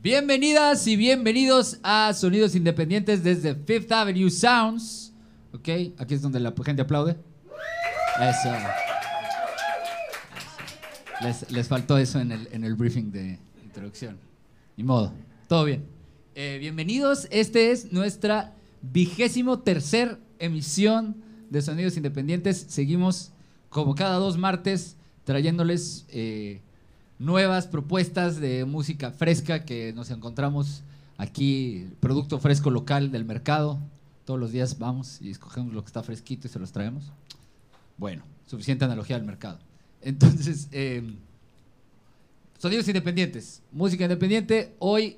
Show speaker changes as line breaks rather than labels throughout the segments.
Bienvenidas y bienvenidos a Sonidos Independientes desde Fifth Avenue Sounds. Ok, aquí es donde la gente aplaude. Eso. Les, les faltó eso en el, en el briefing de introducción. Ni modo. Todo bien. Eh, bienvenidos. Este es nuestra vigésimo tercer emisión de Sonidos Independientes. Seguimos como cada dos martes trayéndoles eh, nuevas propuestas de música fresca que nos encontramos aquí, producto fresco local del mercado. Todos los días vamos y escogemos lo que está fresquito y se los traemos. Bueno, suficiente analogía al mercado. Entonces, eh, sonidos independientes, música independiente. Hoy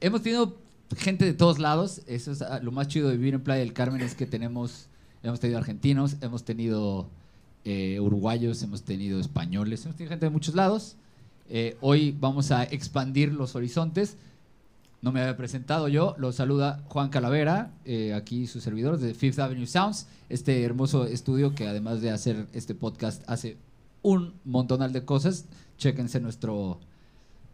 hemos tenido gente de todos lados. Eso es ah, lo más chido de vivir en Playa del Carmen, es que tenemos, hemos tenido argentinos, hemos tenido eh, uruguayos, hemos tenido españoles, hemos tenido gente de muchos lados. Eh, hoy vamos a expandir los horizontes. No me había presentado yo, lo saluda Juan Calavera, eh, aquí su servidor de Fifth Avenue Sounds, este hermoso estudio que además de hacer este podcast hace un montonal de cosas. Chéquense nuestro,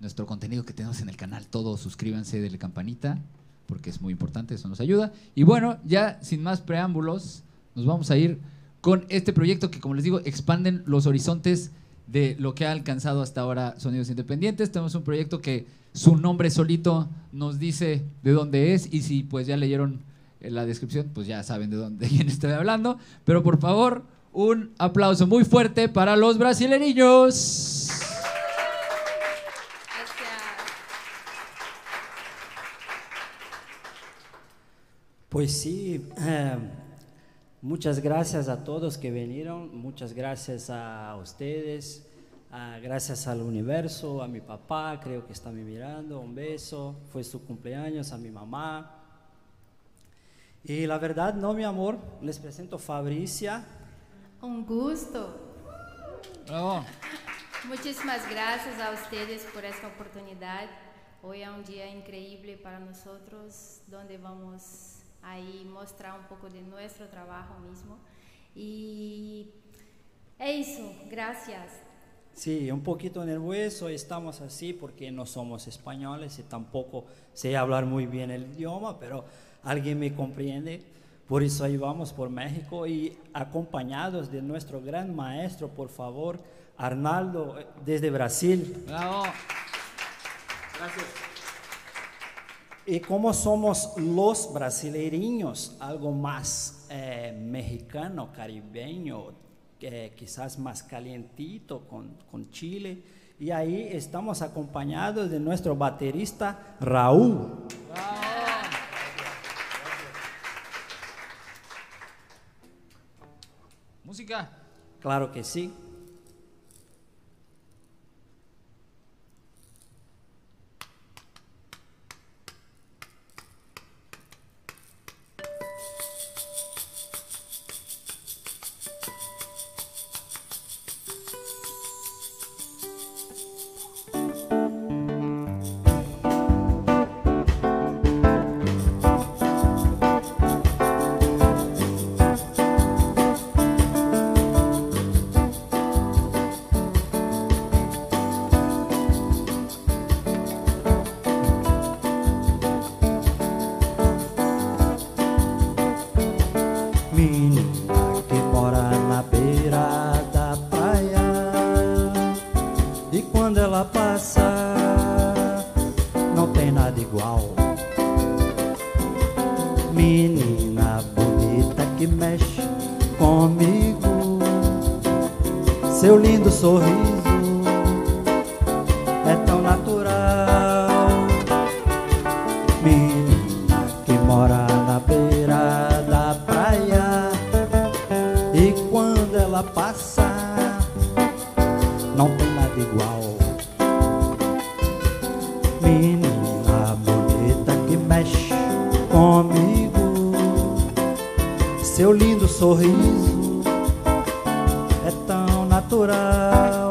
nuestro contenido que tenemos en el canal, todos suscríbanse, denle campanita, porque es muy importante, eso nos ayuda. Y bueno, ya sin más preámbulos, nos vamos a ir con este proyecto que, como les digo, expanden los horizontes de lo que ha alcanzado hasta ahora Sonidos Independientes. Tenemos un proyecto que su nombre solito nos dice de dónde es y si pues ya leyeron la descripción, pues ya saben de dónde quién estoy hablando. Pero por favor, un aplauso muy fuerte para los brasileños.
Pues sí, eh, muchas gracias a todos que vinieron, muchas gracias a ustedes, gracias al universo, a mi papá, creo que está me mirando, un beso, fue su cumpleaños, a mi mamá. Y la verdad, no, mi amor, les presento Fabricia.
Un gusto.
Bravo.
Muchísimas gracias a ustedes por esta oportunidad. Hoy es un día increíble para nosotros, donde vamos ahí mostrar un poco de nuestro trabajo mismo. Y es eso, gracias.
Sí, un poquito nervioso, estamos así porque no somos españoles y tampoco sé hablar muy bien el idioma, pero alguien me comprende. Por eso ahí vamos por México y acompañados de nuestro gran maestro, por favor, Arnaldo, eh, desde Brasil.
Bravo.
Gracias. Y como somos los brasileirinhos, algo más eh, mexicano, caribeño, eh, quizás más calientito con, con Chile. Y ahí estamos acompañados de nuestro baterista Raúl.
Música.
Claro que sí. Sorriso É tão natural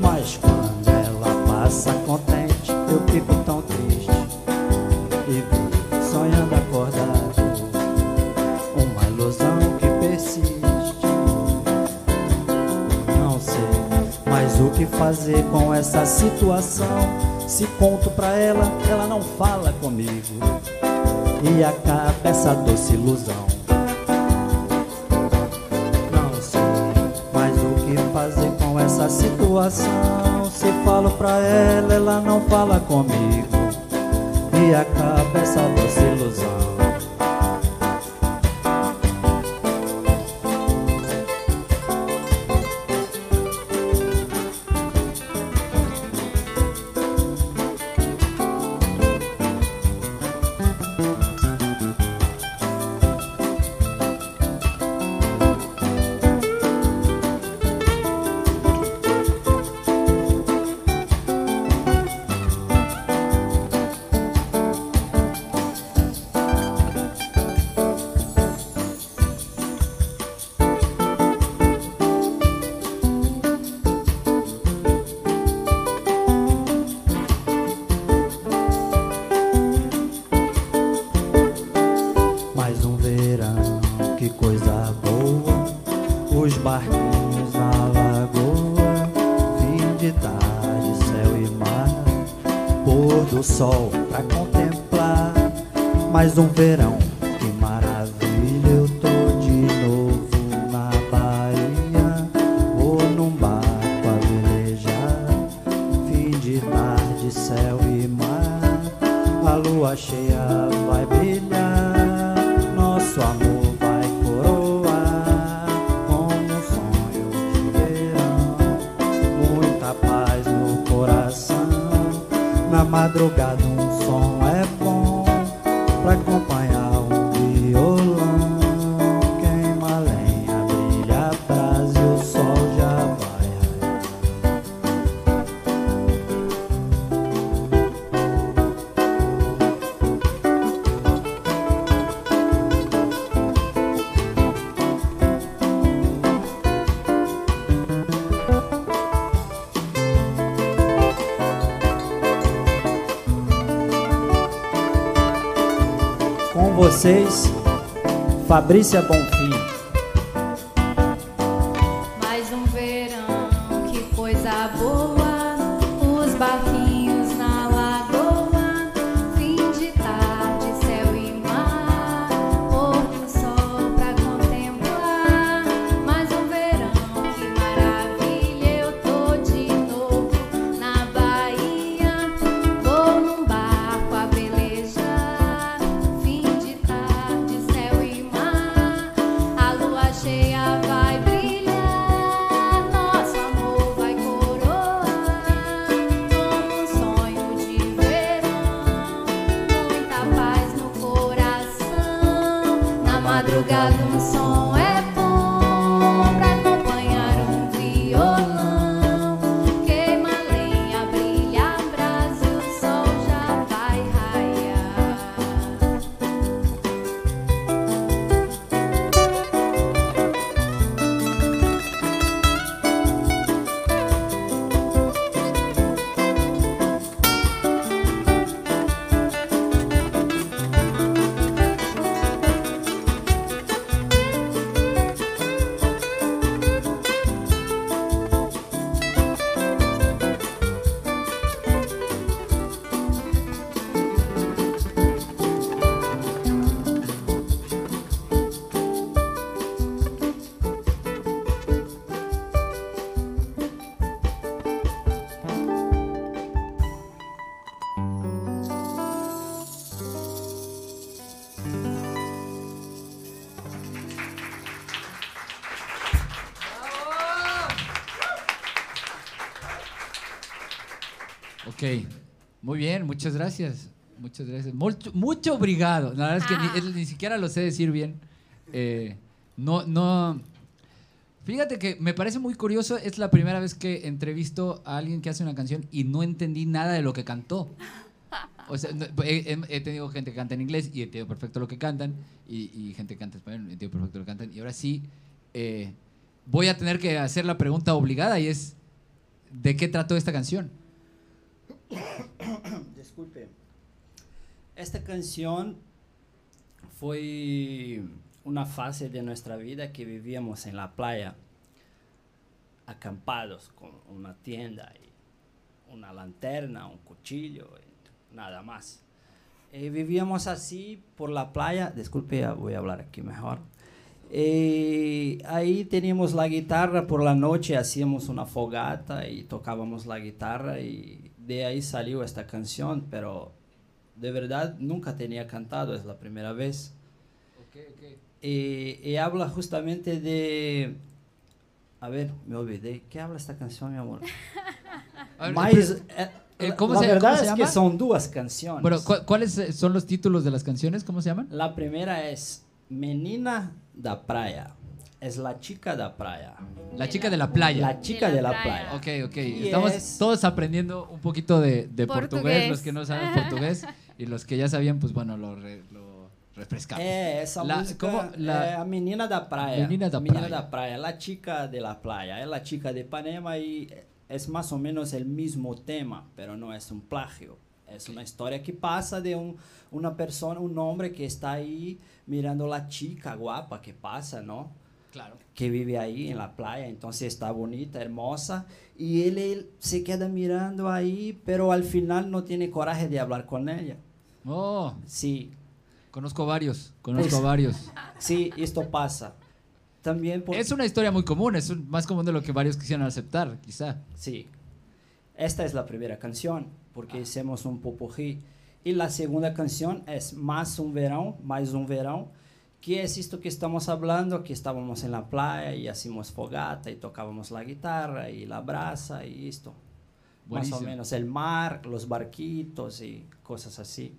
mas quando ela passa contente, eu fico tão triste e vivo sonhando acordado. Uma ilusão que persiste. Não sei mais o que
fazer com essa situação. Se conto pra ela, ela não fala comigo. E acaba essa doce ilusão. dela, ela não fala comigo. Na madrugada um som é bom pra acompanhar vocês, Fabrícia Bonfim.
Ok, muy bien, muchas gracias. Muchas gracias. Mucho, mucho obrigado. La verdad es que ni, él ni siquiera lo sé decir bien. Eh, no, no. Fíjate que me parece muy curioso. Es la primera vez que entrevisto a alguien que hace una canción y no entendí nada de lo que cantó. O sea, he, he- he tenido gente que canta en inglés y entiendo perfecto lo que cantan. Y, y gente que canta en español y entiendo perfecto lo que cantan. Y ahora sí, eh, voy a tener que hacer la pregunta obligada y es: ¿de qué trató esta canción?
Desculpe. Esta canción fue una fase de nuestra vida que vivíamos en la playa.
acampados con una tienda y una lanterna, un cuchillo, y nada más. Eh, vivíamos así por la playa, disculpe, voy a hablar aquí mejor. Eh, ahí teníamos la guitarra por la noche, hacíamos una fogata y tocábamos la guitarra y de ahí salió esta canción, pero de verdad nunca tenía cantado, es la primera vez. y habla justamente de... A ver, me olvidé. ¿Qué habla esta canción, mi amor? Eh, ¿cómo la verdad es que son dos canciones.
Bueno, ¿cuáles son los títulos de las canciones? ¿Cómo se llaman?
La primera es Menina da Praia. Es la chica de la playa.
La chica de la playa.
La chica de la, playa.
Ok, ok. Estamos todos aprendiendo un poquito de, portugués. los que no saben portugués. y los que ya sabían, pues bueno, lo, refrescamos.
Eh, esa la, música, la, menina da praia. Menina da menina Da praia. La chica de la playa. Es la chica de Panema y es más o menos el mismo tema, pero no es un plagio. Es una historia que pasa de un, una persona, un hombre que está ahí mirando la chica guapa que pasa, ¿no?
Claro.
Que vive ahí en la playa, entonces está bonita, hermosa, y él, él, se queda mirando ahí, pero al final no tiene coraje de hablar con ella.
Oh.
Sí.
Conozco varios, conozco pues, varios.
Sí, esto pasa. También
Es una historia muy común, es más común de lo que varios quisieran aceptar, quizá.
Sí. Esta es la primera canción, porque hicimos un popojí. Y la segunda canción es Más un verano, más un verano, que es esto que estamos hablando, que estábamos en la playa y hacíamos fogata y tocábamos la guitarra y la brasa y esto. Más o menos el mar, los barquitos y cosas así.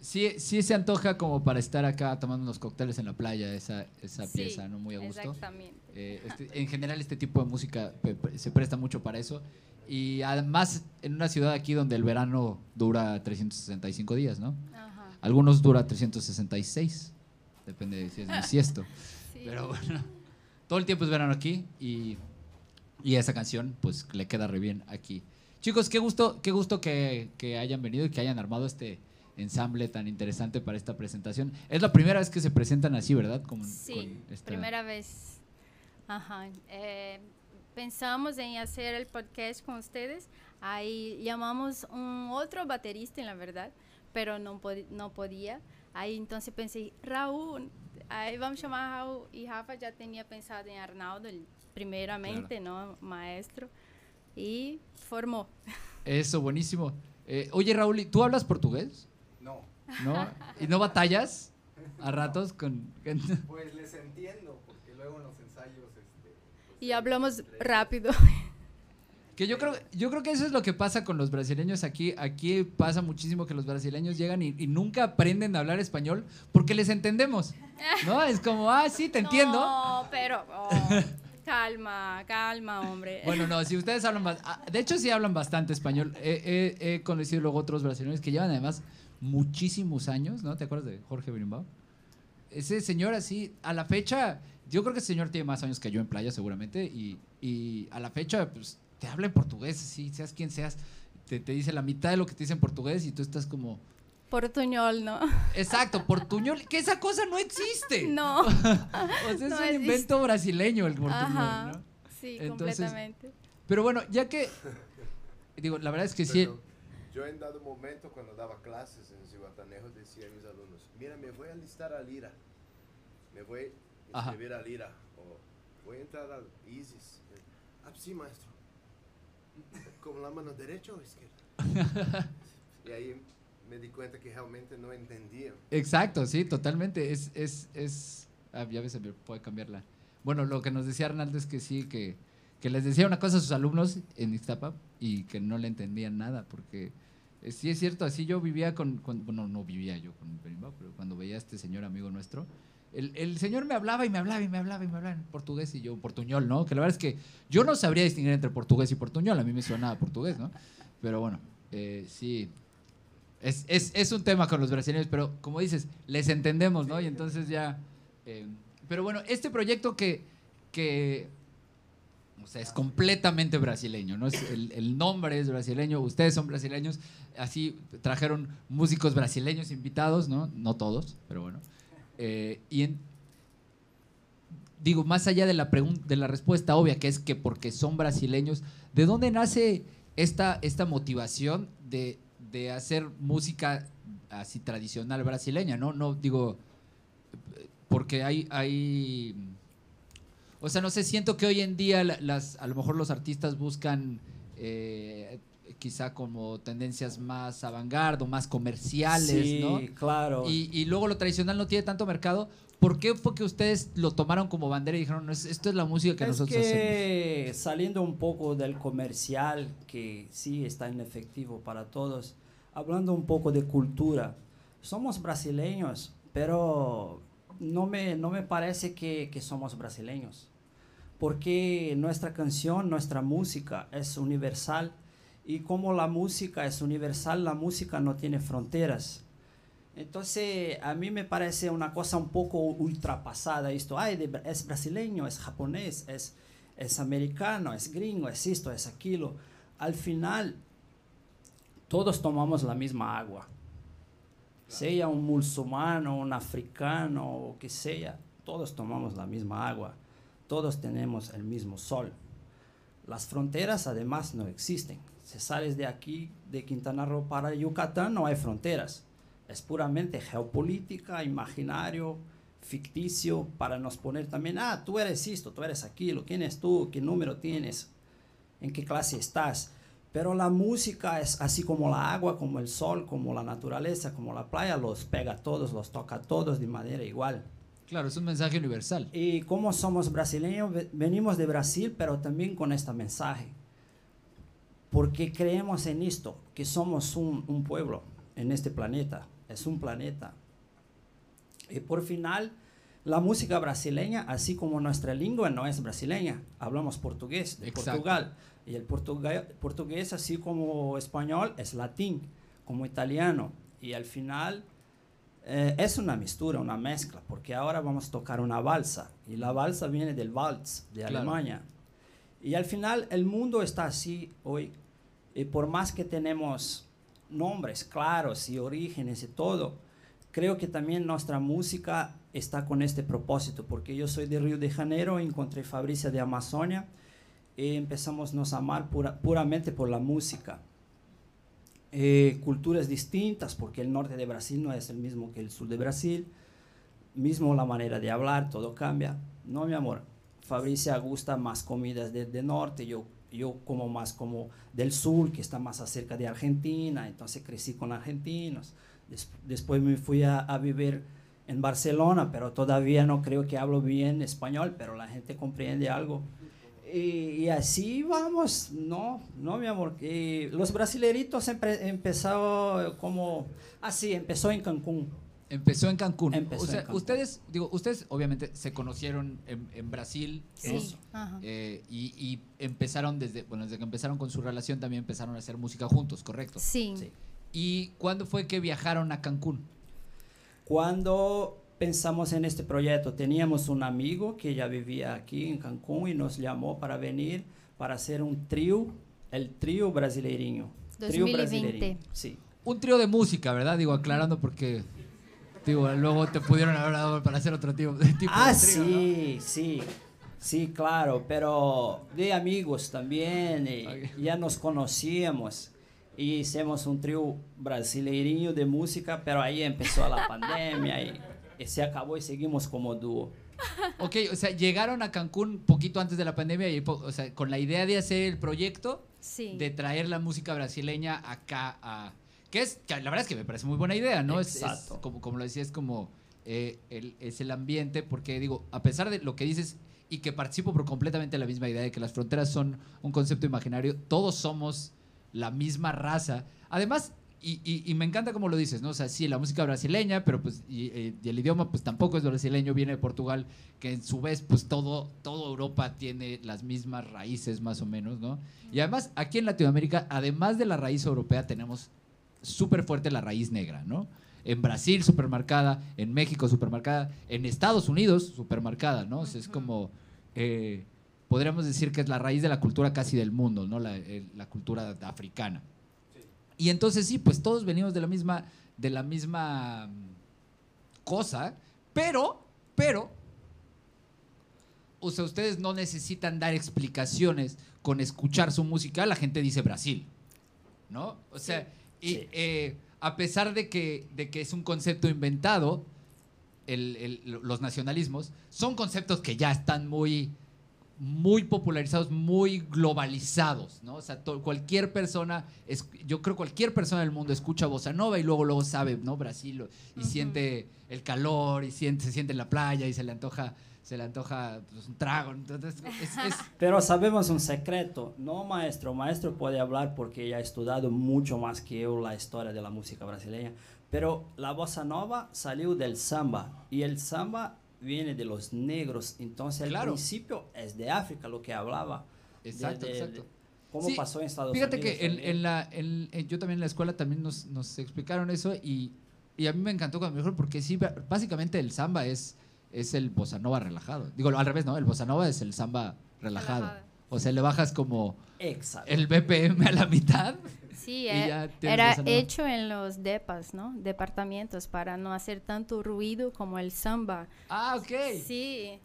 Sí, sí se antoja como para estar acá tomando unos cócteles en la playa, esa, esa pieza, ¿no? Muy a gusto.
Exactamente.
Eh, este, en general este tipo de música se presta mucho para eso. Y además en una ciudad aquí donde el verano dura 365 días, ¿no? Ajá. Algunos dura 366, depende de si es bisiesto. sí. Pero bueno, todo el tiempo es verano aquí y, y esa canción pues le queda re bien aquí. Chicos, qué gusto, qué gusto que, que hayan venido y que hayan armado este ensamble tan interesante para esta presentación. Es la primera vez que se presentan así, ¿verdad?
sí, primera vez. Ajá. Eh, pensamos en hacer el podcast con ustedes. Ahí llamamos un otro baterista, en la verdad, pero no, no podía. Ahí entonces pensé, Raúl, ahí vamos a llamar a Raúl. Y Rafa ya tenía pensado en Arnaldo, primeramente, ¿no? Maestro. Y formó.
Eso, buenísimo. Eh, oye, Raúl, ¿tú hablas portugués?
No.
¿No? ¿Y no batallas a ratos con
Pues les entiendo, porque luego en los ensayos... Este,
pues, y hablamos rápido.
Que yo creo, yo creo que eso es lo que pasa con los brasileños aquí. Aquí pasa muchísimo que los brasileños llegan y, nunca aprenden a hablar español porque les entendemos. ¿No? Es como, ah, sí, te entiendo.
No, pero oh, calma, calma, hombre.
Bueno, no, si ustedes hablan más. Ah, de hecho, sí hablan bastante español. He, conocido luego otros brasileños que llevan además muchísimos años, ¿no? ¿Te acuerdas de Jorge Berimbau? Ese señor así, a la fecha, yo creo que ese señor tiene más años que yo en playa seguramente y, y a la fecha, pues, te habla en portugués, sí, seas quien seas, te, te, dice la mitad de lo que te dice en portugués y tú estás como...
Portuñol, ¿no?
Exacto, portuñol, que esa cosa no existe.
No.
o sea, es un invento brasileño el portuñol, ¿no?
Sí, completamente.
Pero bueno, ya que, digo, la verdad es que sí...
Yo en dado momento, cuando daba clases en Cihuatanejo, decía a mis alumnos, mira, me voy a listar a Lira, me voy a escribir a Lira, o voy a entrar al ISIS. Ah, sí, maestro. ¿Con la mano derecha o izquierda? y ahí me di cuenta que realmente no entendía.
Exacto, sí, totalmente. Es, es, es, ah, ya ves, me puede cambiarla. Bueno, lo que nos decía Arnaldo es que sí, que, que les decía una cosa a sus alumnos en Ixtapa y que no le entendían nada, porque eh, sí es cierto, así yo vivía con, bueno, no vivía yo con Berimbau, pero cuando veía a este señor amigo nuestro, el, señor me hablaba y me hablaba y me hablaba y me hablaba en portugués y yo portuñol, ¿no? Que la verdad es que yo no sabría distinguir entre portugués y portuñol, a mí me suena portugués, ¿no? Pero bueno, eh, sí, es, un tema con los brasileños, pero como dices, les entendemos, ¿no? Y entonces ya... Eh, pero bueno, este proyecto que, que o sea, es completamente brasileño, ¿no? Es el, nombre es brasileño, ustedes son brasileños, así trajeron músicos brasileños invitados, ¿no? No todos, pero bueno. Eh, y digo, más allá de la, de la respuesta obvia, que es que porque son brasileños, ¿de dónde nace esta, esta motivación de, de hacer música así tradicional brasileña? No, no digo, porque hay, hay, o sea, no sé, siento que hoy en día las, a lo mejor los artistas buscan eh, quizá como tendencias más avant o más comerciales,
sí, claro.
Y, luego lo tradicional no tiene tanto mercado. ¿Por qué fue que ustedes lo tomaron como bandera y dijeron, esto es la música que nosotros
que Saliendo un poco del comercial, que sí está en efectivo para todos, hablando un poco de cultura, somos brasileños, pero no me, no me parece que, que somos brasileños, porque nuestra canción, nuestra música es universal y como la música es universal, la música no tiene fronteras. Entonces, a mí me parece una cosa un poco ultrapasada esto. Ay, es brasileño, es japonés, es, es americano, es gringo, es esto, es aquello. Al final, todos tomamos la misma agua. Sea un musulmano, un africano o que sea, todos tomamos la misma agua. Todos tenemos el mismo sol. Las fronteras además no existen. Si sales de aquí, de Quintana Roo para Yucatán, no hay fronteras. Es puramente geopolítica, imaginario, ficticio, para nos poner también, ah, tú eres esto, tú eres aquello, quién es tú, qué número tienes, en qué clase estás. Pero la música es así como la agua, como el sol, como la naturaleza, como la playa, los pega a todos, los toca a todos de manera igual.
Claro, es un mensaje universal.
Y como somos brasileños, venimos de Brasil, pero también con este mensaje porque creemos en esto, que somos un, pueblo en este planeta, es un planeta. Y por final, la música brasileña, así como nuestra lengua no es brasileña, hablamos portugués de Portugal. Y el portugués, así como español, es latín, como italiano. Y al final eh, es una mistura, una mezcla, porque ahora vamos a tocar una balsa. Y la balsa viene del Waltz, de Alemania. Y al final el mundo está así hoy y por más que tenemos nombres claros y orígenes y todo, creo que también nuestra música está con este propósito, porque yo soy de Río de Janeiro, encontré Fabricia de Amazonia y empezamos nos a amar puramente por la música. Eh, culturas distintas, porque el norte de Brasil no es el mismo que el sur de Brasil, mismo la manera de hablar, todo cambia. No, mi amor, Fabricia gusta más comidas del de norte, yo yo como más como del sur, que está más cerca de Argentina, entonces crecí con argentinos. después me fui a, vivir en Barcelona, pero todavía no creo que hablo bien español, pero la gente comprende algo. Y, así vamos, no, no, mi amor. los brasileritos empezaron como, así, empezó en Cancún.
Empezó en Cancún. o sea, ustedes, digo, ustedes obviamente se conocieron en, Brasil sí. Eh, y, empezaron desde, bueno, desde que empezaron con su relación también empezaron a hacer música juntos, ¿correcto?
Sí.
¿Y cuándo fue que viajaron a Cancún?
Cuando pensamos en este proyecto, teníamos un amigo que ya vivía aquí en Cancún y nos llamó para venir para hacer un trío, el trío brasileirinho.
2020.
Sí.
Un trío de música, ¿verdad? Digo, aclarando porque luego te pudieron haber dado para hacer otro tipo, de tipo
ah, sí, sí. Sí, claro, pero de amigos también, ya nos conocíamos y hicimos un trío brasileirinho de música, pero ahí empezó la pandemia y, se acabó y seguimos como dúo.
Ok, o sea, llegaron a Cancún poquito antes de la pandemia y, o sea, con la idea de hacer el proyecto, de traer la música brasileña acá a, que es, la verdad es que me parece muy buena idea, ¿no? Es, como, como lo decía, es como eh, el, es el ambiente, porque digo, a pesar de lo que dices y que participo por completamente la misma idea de que las fronteras son un concepto imaginario, todos somos la misma raza. Además, y, me encanta como lo dices, ¿no? O sea, sí, la música brasileña, pero pues, eh, y, el idioma pues tampoco es brasileño, viene de Portugal, que en su vez, pues todo, toda Europa tiene las mismas raíces más o menos, ¿no? Y además, aquí en Latinoamérica, además de la raíz europea, tenemos súper fuerte la raíz negra, ¿no? En Brasil, supermercada, en México, supermercada, en Estados Unidos, supermercada, ¿no? es como, eh, podríamos decir que es la raíz de la cultura casi del mundo, ¿no? La, eh, cultura africana. Y entonces sí, pues todos venimos de la misma, de la misma cosa, pero, pero, o sea, ustedes no necesitan dar explicaciones con escuchar su música, la gente dice Brasil, ¿no? O sea, y eh, a pesar de que, de que es un concepto inventado, los nacionalismos, son conceptos que ya están muy, muy popularizados, muy globalizados, ¿no? O sea, cualquier persona, es, yo creo cualquier persona del mundo escucha bossa nova y luego luego sabe, ¿no? Brasil y siente el calor y siente, se siente en la playa y se le antoja se le antoja pues, un trago. Entonces,
Pero sabemos un secreto, no maestro, maestro puede hablar porque ya ha estudiado mucho más que yo la historia de la música brasileña, pero la bossa nova salió del samba y el samba viene de los negros, entonces al principio es de África lo que hablaba.
Exacto, exacto.
¿Cómo pasó en Estados
Unidos?
Fíjate
que en, la, yo también en la escuela también nos, nos explicaron eso y, y, a mí me encantó cuando mejor porque sí, básicamente el samba es es el bossa nova relajado. Digo, al revés, ¿no? El bossa nova es el samba relajado. O sea, le bajas como el BPM a la mitad.
Sí, eh, era hecho en los depas, ¿no? Departamentos para no hacer tanto ruido como el samba.
Ah, ok.
Sí,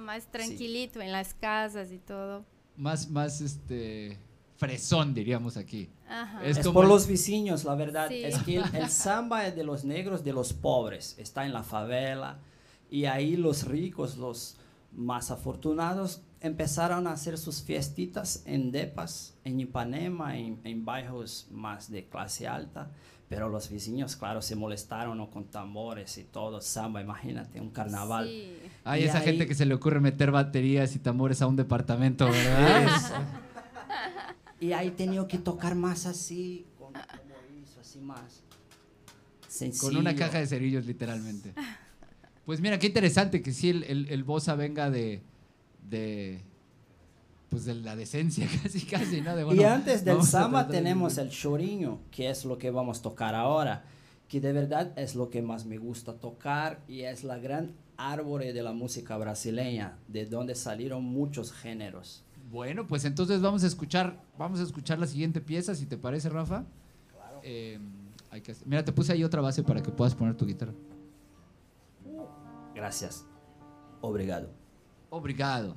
más tranquilito en las casas y todo.
Más, más, este, fresón, diríamos aquí.
Es, por los vecinos, la verdad. Es que el, samba es de los negros, de los pobres. Está en la favela y ahí los ricos, los más afortunados, empezaron a hacer sus fiestitas en depas, en Ipanema, en, en bairros más de clase alta. Pero los vecinos, claro, se molestaron con tambores y todo, samba, imagínate, un carnaval. Sí.
Hay esa gente que se le ocurre meter baterías y tambores a un departamento, ¿verdad?
y ahí tenía que tocar más así, como hizo, así más.
Sencillo. Con una caja de cerillos, literalmente. Pues mira, qué interesante que sí el, el, Bosa venga de, de, pues de la decencia casi casi, ¿no?
y antes del samba tenemos el choriño, que es lo que vamos a tocar ahora, que de verdad es lo que más me gusta tocar y es la gran árbore de la música brasileña, de donde salieron muchos géneros.
Bueno, pues entonces vamos a escuchar, vamos a escuchar la siguiente pieza, si te parece, Rafa. Claro. Eh, hay que, mira, te puse ahí otra base para que puedas poner tu guitarra.
Gracias. Obrigado.
Obrigado.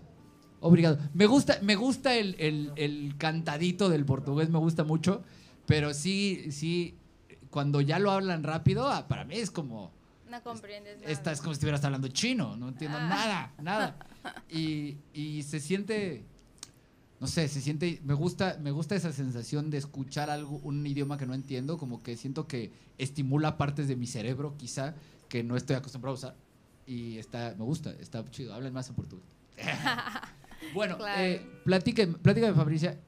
Obrigado. Me gusta, me gusta el, cantadito del portugués, me gusta mucho, pero sí, sí, cuando ya lo hablan rápido, ah, para mí es como...
No comprendes
nada. Esta es como si estuvieras hablando chino, no entiendo ah. nada, nada. Y, y, se siente, no sé, se siente, me gusta, me gusta esa sensación de escuchar algo, un idioma que no entiendo, como que siento que estimula partes de mi cerebro, quizá, que no estoy acostumbrado a usar y está, me gusta, está chido. Hablen más en portugués. bueno, eh, platíqueme, Fabricia.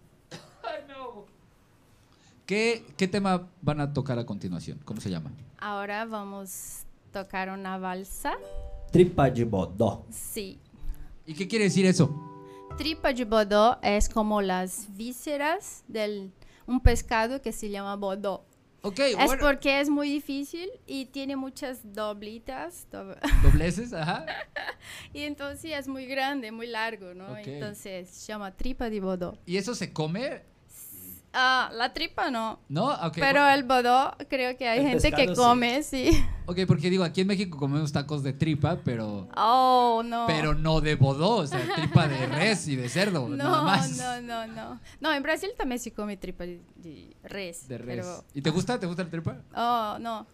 ¿Qué, ¿Qué tema van a tocar a continuación? ¿Cómo se llama?
Ahora vamos a tocar una balsa.
Tripa de bodó.
Sí.
¿Y qué quiere decir eso?
Tripa de bodó es como las vísceras de un pescado que se llama bodó es porque es muy difícil y tiene muchas doblitas.
Dobleces, ajá.
y entonces es muy grande, muy largo, ¿no? Entonces se llama tripa de bodó.
¿Y eso se come?
Ah, la tripa no.
No,
Pero el bodó creo que hay gente que come, sí.
Ok, porque digo, aquí en México comemos tacos de tripa, pero...
Oh, no.
Pero no de bodó, o sea, tripa de res y de cerdo,
no,
nada más.
No, no, no. No, en Brasil también se come tripa de, res.
De res. ¿Y te gusta? ¿Te gusta la tripa?
Oh, no.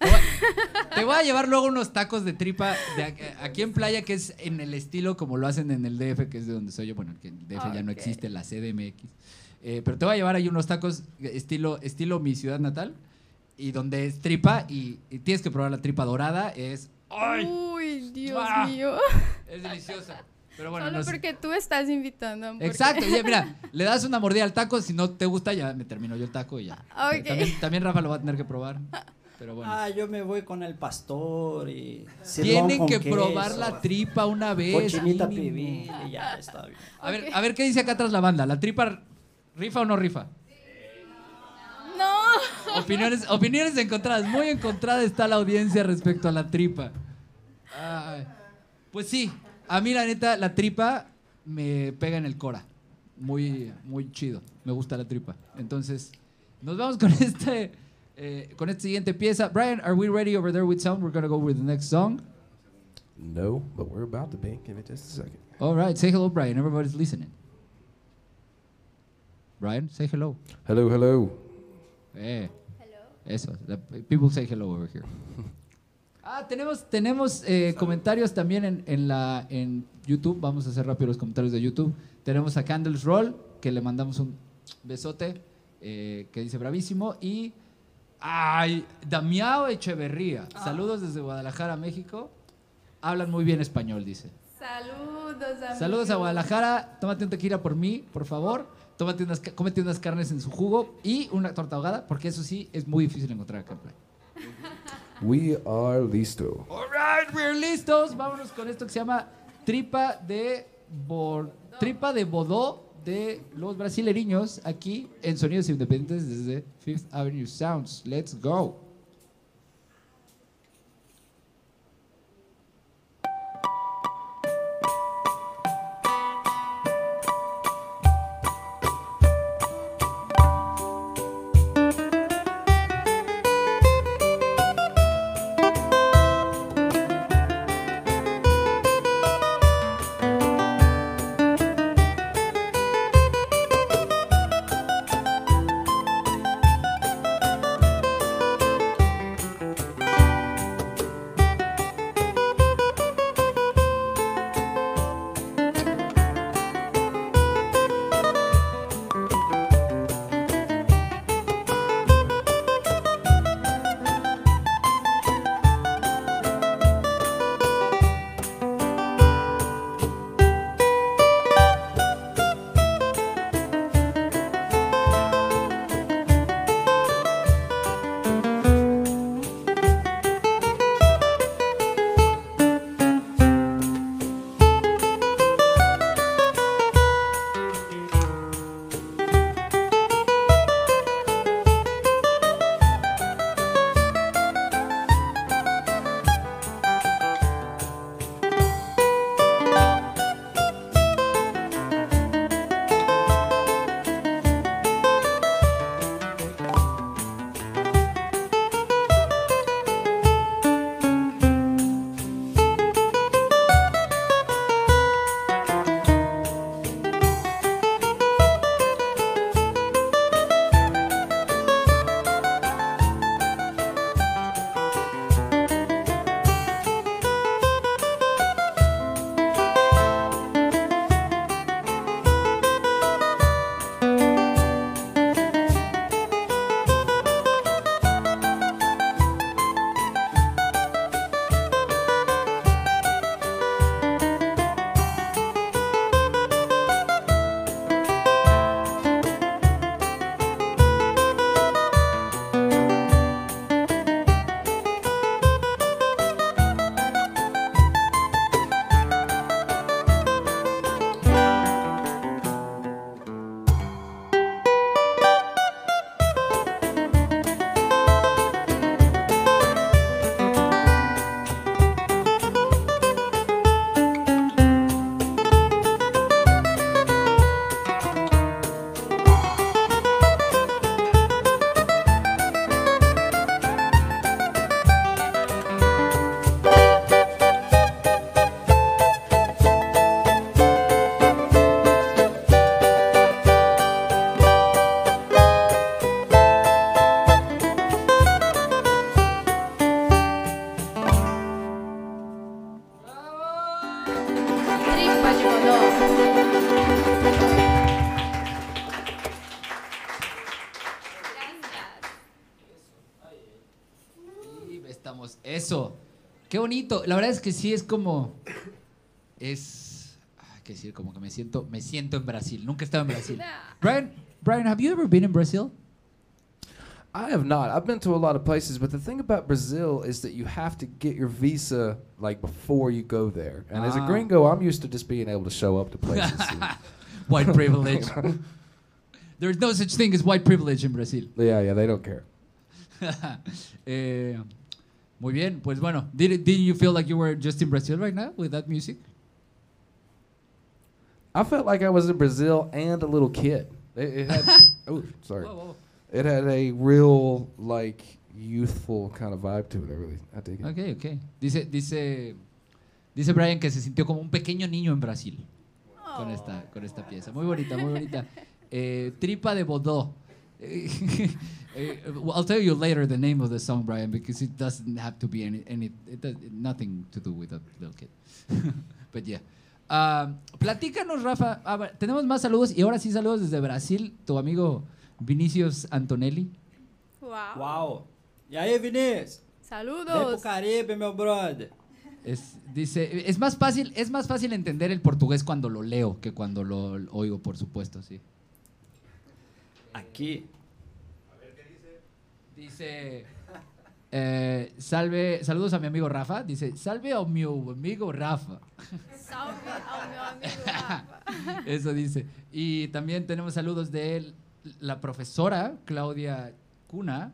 Te voy, a, llevar luego unos tacos de tripa de aquí, en playa, que es en el estilo como lo hacen en el DF, que es de donde soy yo. Bueno, que el DF ya no existe, la CDMX. Eh, pero te voy a llevar ahí unos tacos estilo, estilo mi ciudad natal. Y donde es tripa y, tienes que probar la tripa dorada. Es. ¡Ay!
¡Uy, Dios mío!
Es deliciosa. Pero bueno,
Solo porque tú estás invitando.
Exacto, ya, mira, le das una mordida al taco, si no te gusta, ya me termino yo el taco y ya. También, también, Rafa lo va a tener que probar. Pero bueno.
Ah, yo me voy con el pastor y.
Tienen que probar la tripa una vez.
Cochinita pibil y ya está bien.
A, ver, a ver qué dice acá atrás la banda. ¿La tripa ¿Rifa o no rifa?
No.
Opiniones, opiniones encontradas. Muy encontrada está la audiencia respecto a la tripa. pues sí, a mí la neta, la tripa me pega en el cora. Muy, muy chido. Me gusta la tripa. Entonces, nos vamos con este, eh, con esta siguiente pieza. Brian, are we ready over there with sound? We're going to go with the next song.
No, but we're about to be. Give me just a second.
All right, say hello, Brian. Everybody's listening. Brian, say hello.
Hello, hello.
Eh,
Hello.
eso. the people say hello over here. Ah, tenemos, tenemos eh, comentarios también en, en, la, en YouTube. Vamos a hacer rápido los comentarios de YouTube. Tenemos a Candles Roll, que le mandamos un besote, eh, que dice bravísimo. Y ay, Damiao Echeverría. Saludos desde Guadalajara, México. Hablan muy bien español, dice.
Saludos, amigos.
Saludos a Guadalajara. Tómate un tequila por mí, por favor. Tómate unas, cómete unas carnes en su jugo y una torta ahogada, porque eso sí es muy difícil encontrar acá en Playa.
We are listo.
Alright, we're listos. Vámonos con esto que se llama tripa de Bor- tripa de Bodó de los brasileños aquí en Sonidos Independientes desde Fifth Avenue Sounds. Let's go. Bonito. La verdad es que sí es como. Es. Hay que decir, como que me siento, me siento en Brasil. Nunca he estado en Brasil. Brian, Brian, have you ever been in Brazil?
I have not. I've been to a lot of places, but the thing about Brazil is that you have to get your visa like before you go there. And as a
Ah.
gringo, I'm used to just being able to show up to places. and-
White privilege. There's no such thing as white privilege in Brazil.
yeah, yeah, they don't care.
Eh, muy bien, pues bueno. Did, did you feel like you were just in Brazil right now with that music?
I felt like I was in Brazil and a little kid. It, it had, oh, sorry.
Whoa, whoa.
It had a real like youthful kind of vibe to it. I really, I dig it.
Ok, ok. Dice, dice Dice Brian que se sintió como un pequeño niño en Brasil con, esta, con esta pieza. Muy bonita, muy bonita. Eh, Tripa de Bodó. Eh, well, I'll tell you later the name of the song, Brian, because it doesn't have to be any, any it does, nothing to do with a little kid. But yeah. Ah, platícanos, Rafa. A ver, tenemos más saludos y ahora sí saludos desde Brasil. Tu amigo Vinicius Antonelli.
Uau.
Uau! E aí, Vinícius? Vem pro
Saludos.
Caribe, meu brother.
Es, dice, es más fácil, es más fácil entender el portugués cuando lo leo que cuando lo oigo, por supuesto, sí.
Aqui,
Dice, eh, salve, saludos a mi amigo Rafa. Dice, salve a mi amigo Rafa.
Salve ao meu amigo Rafa.
Eso dice. Y también tenemos saludos de la profesora Claudia Cuna.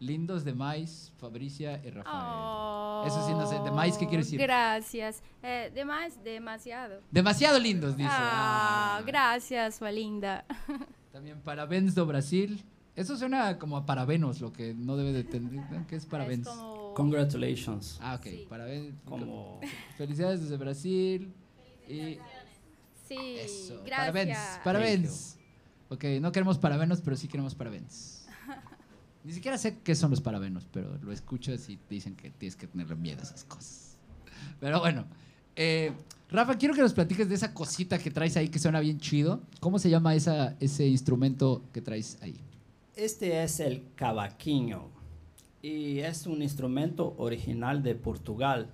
Lindos de Mais, Fabricia y Rafael.
Oh,
Eso sí, no sé, ¿demais qué quiere decir?
Gracias. Eh, demais, demasiado.
Demasiado lindos, dice.
Ah,
Ah.
gracias, sua linda.
También parabéns do Brasil. Eso suena como a parabenos, lo que no debe de tener. ¿Qué es parabéns?
Es como...
congratulations.
Ah, ok.
Sí.
Parabéns.
Como
Felicidades desde Brasil. Y
Sí,
eso.
gracias.
Parabéns. Parabéns. Ok, no queremos parabenos, pero sí queremos parabéns. Ni siquiera sé qué son los parabenos, pero lo escuchas y te dicen que tienes que tenerle miedo a esas cosas. Pero bueno. eh, Rafa, quiero que nos platiques de esa cosita que traes ahí que suena bien chido. ¿Cómo se llama esa, ese instrumento que traes ahí?
Este es el cavaquinho y es un instrumento original de Portugal,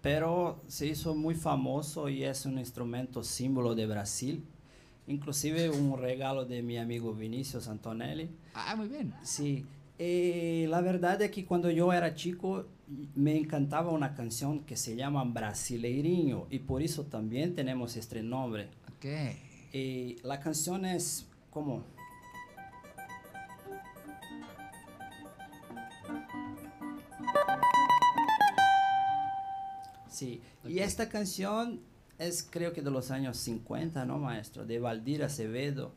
pero se hizo muy famoso y es un instrumento símbolo de Brasil. Inclusive un regalo de mi amigo Vinicius Antonelli.
Ah, muy bien.
Sí, eh, la verdad es que cuando yo era chico me encantaba una canción que se llama Brasileirinho y por eso también tenemos este nombre.
Ok.
Y la canción es como... Sí, y esta canción es creo que de los años 50, ¿no, maestro? De Valdir Acevedo.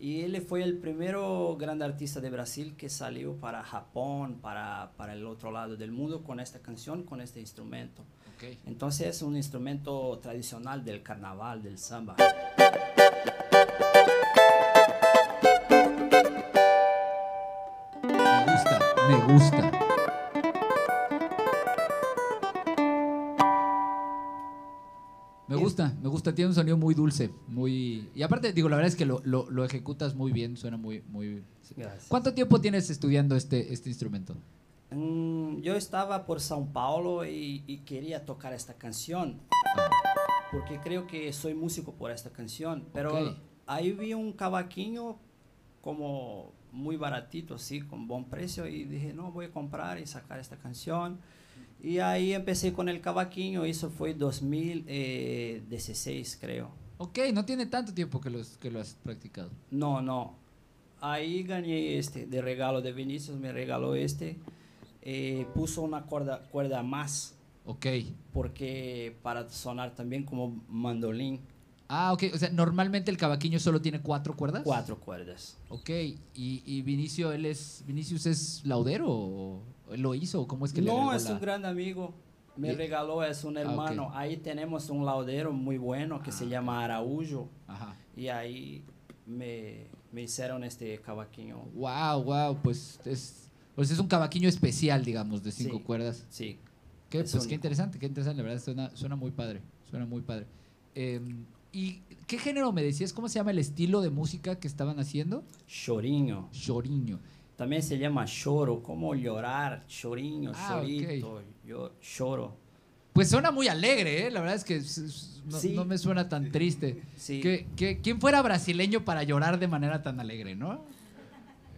Y él fue el primero gran artista de Brasil que salió para Japón, para, para el otro lado del mundo con esta canción, con este instrumento.
Ok.
Entonces es un instrumento tradicional del carnaval, del samba.
Me gusta, me gusta. Gusta, me gusta, tiene un sonido muy dulce, muy... Y aparte, digo, la verdad es que lo, lo- lo ejecutas muy bien, suena muy... muy...
Gracias.
¿Cuánto tiempo tienes estudiando este, este instrumento?
Mm, yo estaba por São Paulo y, y quería tocar esta canción, porque creo que soy músico por esta canción, pero
Ok.
ahí vi un cavaquinho como muy baratito, así, con buen precio, y dije, no, voy a comprar y sacar esta canción. Y ahí empecé con el cavaquinho, eso fue 2016, creo.
Ok, no tiene tanto tiempo que, los, que lo has practicado.
No, no. Ahí gané este de regalo de Vinicius, me regaló este. Eh, puso una cuerda, cuerda más,
Ok.
porque para sonar también como mandolín,
Ah, ok, o sea, normalmente el cavaquinho solo tiene cuatro cuerdas.
cuatro cuerdas.
Ok, y, y Vinicio, él es, Vinicius es laudero o lo hizo, o ¿cómo es que le
No, es
la-
un gran amigo. Me
Y-
regaló, es un
Ah,
hermano. Ahí tenemos un laudero muy bueno que se llama Araújo.
Ajá.
Y ahí me, me hicieron este cavaquinho.
Wow, wow, pues es, pues es un cavaquinho especial, digamos, de cinco
Sí.
cuerdas.
Sí.
Qué,
Es
pues qué interesante, qué interesante, la verdad suena, suena muy padre, suena muy padre. Eh, ¿Y qué género me decías? ¿Cómo se llama el estilo de música que estaban haciendo?
Chorinho.
Choriño.
También se llama choro, como llorar, chorinho,
Ah,
chorito, yo choro.
Pues suena muy alegre, ¿eh? La verdad es que no,
Sí.
no me suena tan triste.
Sí.
Que, que- ¿Quién fuera brasileño para llorar de manera tan alegre, no?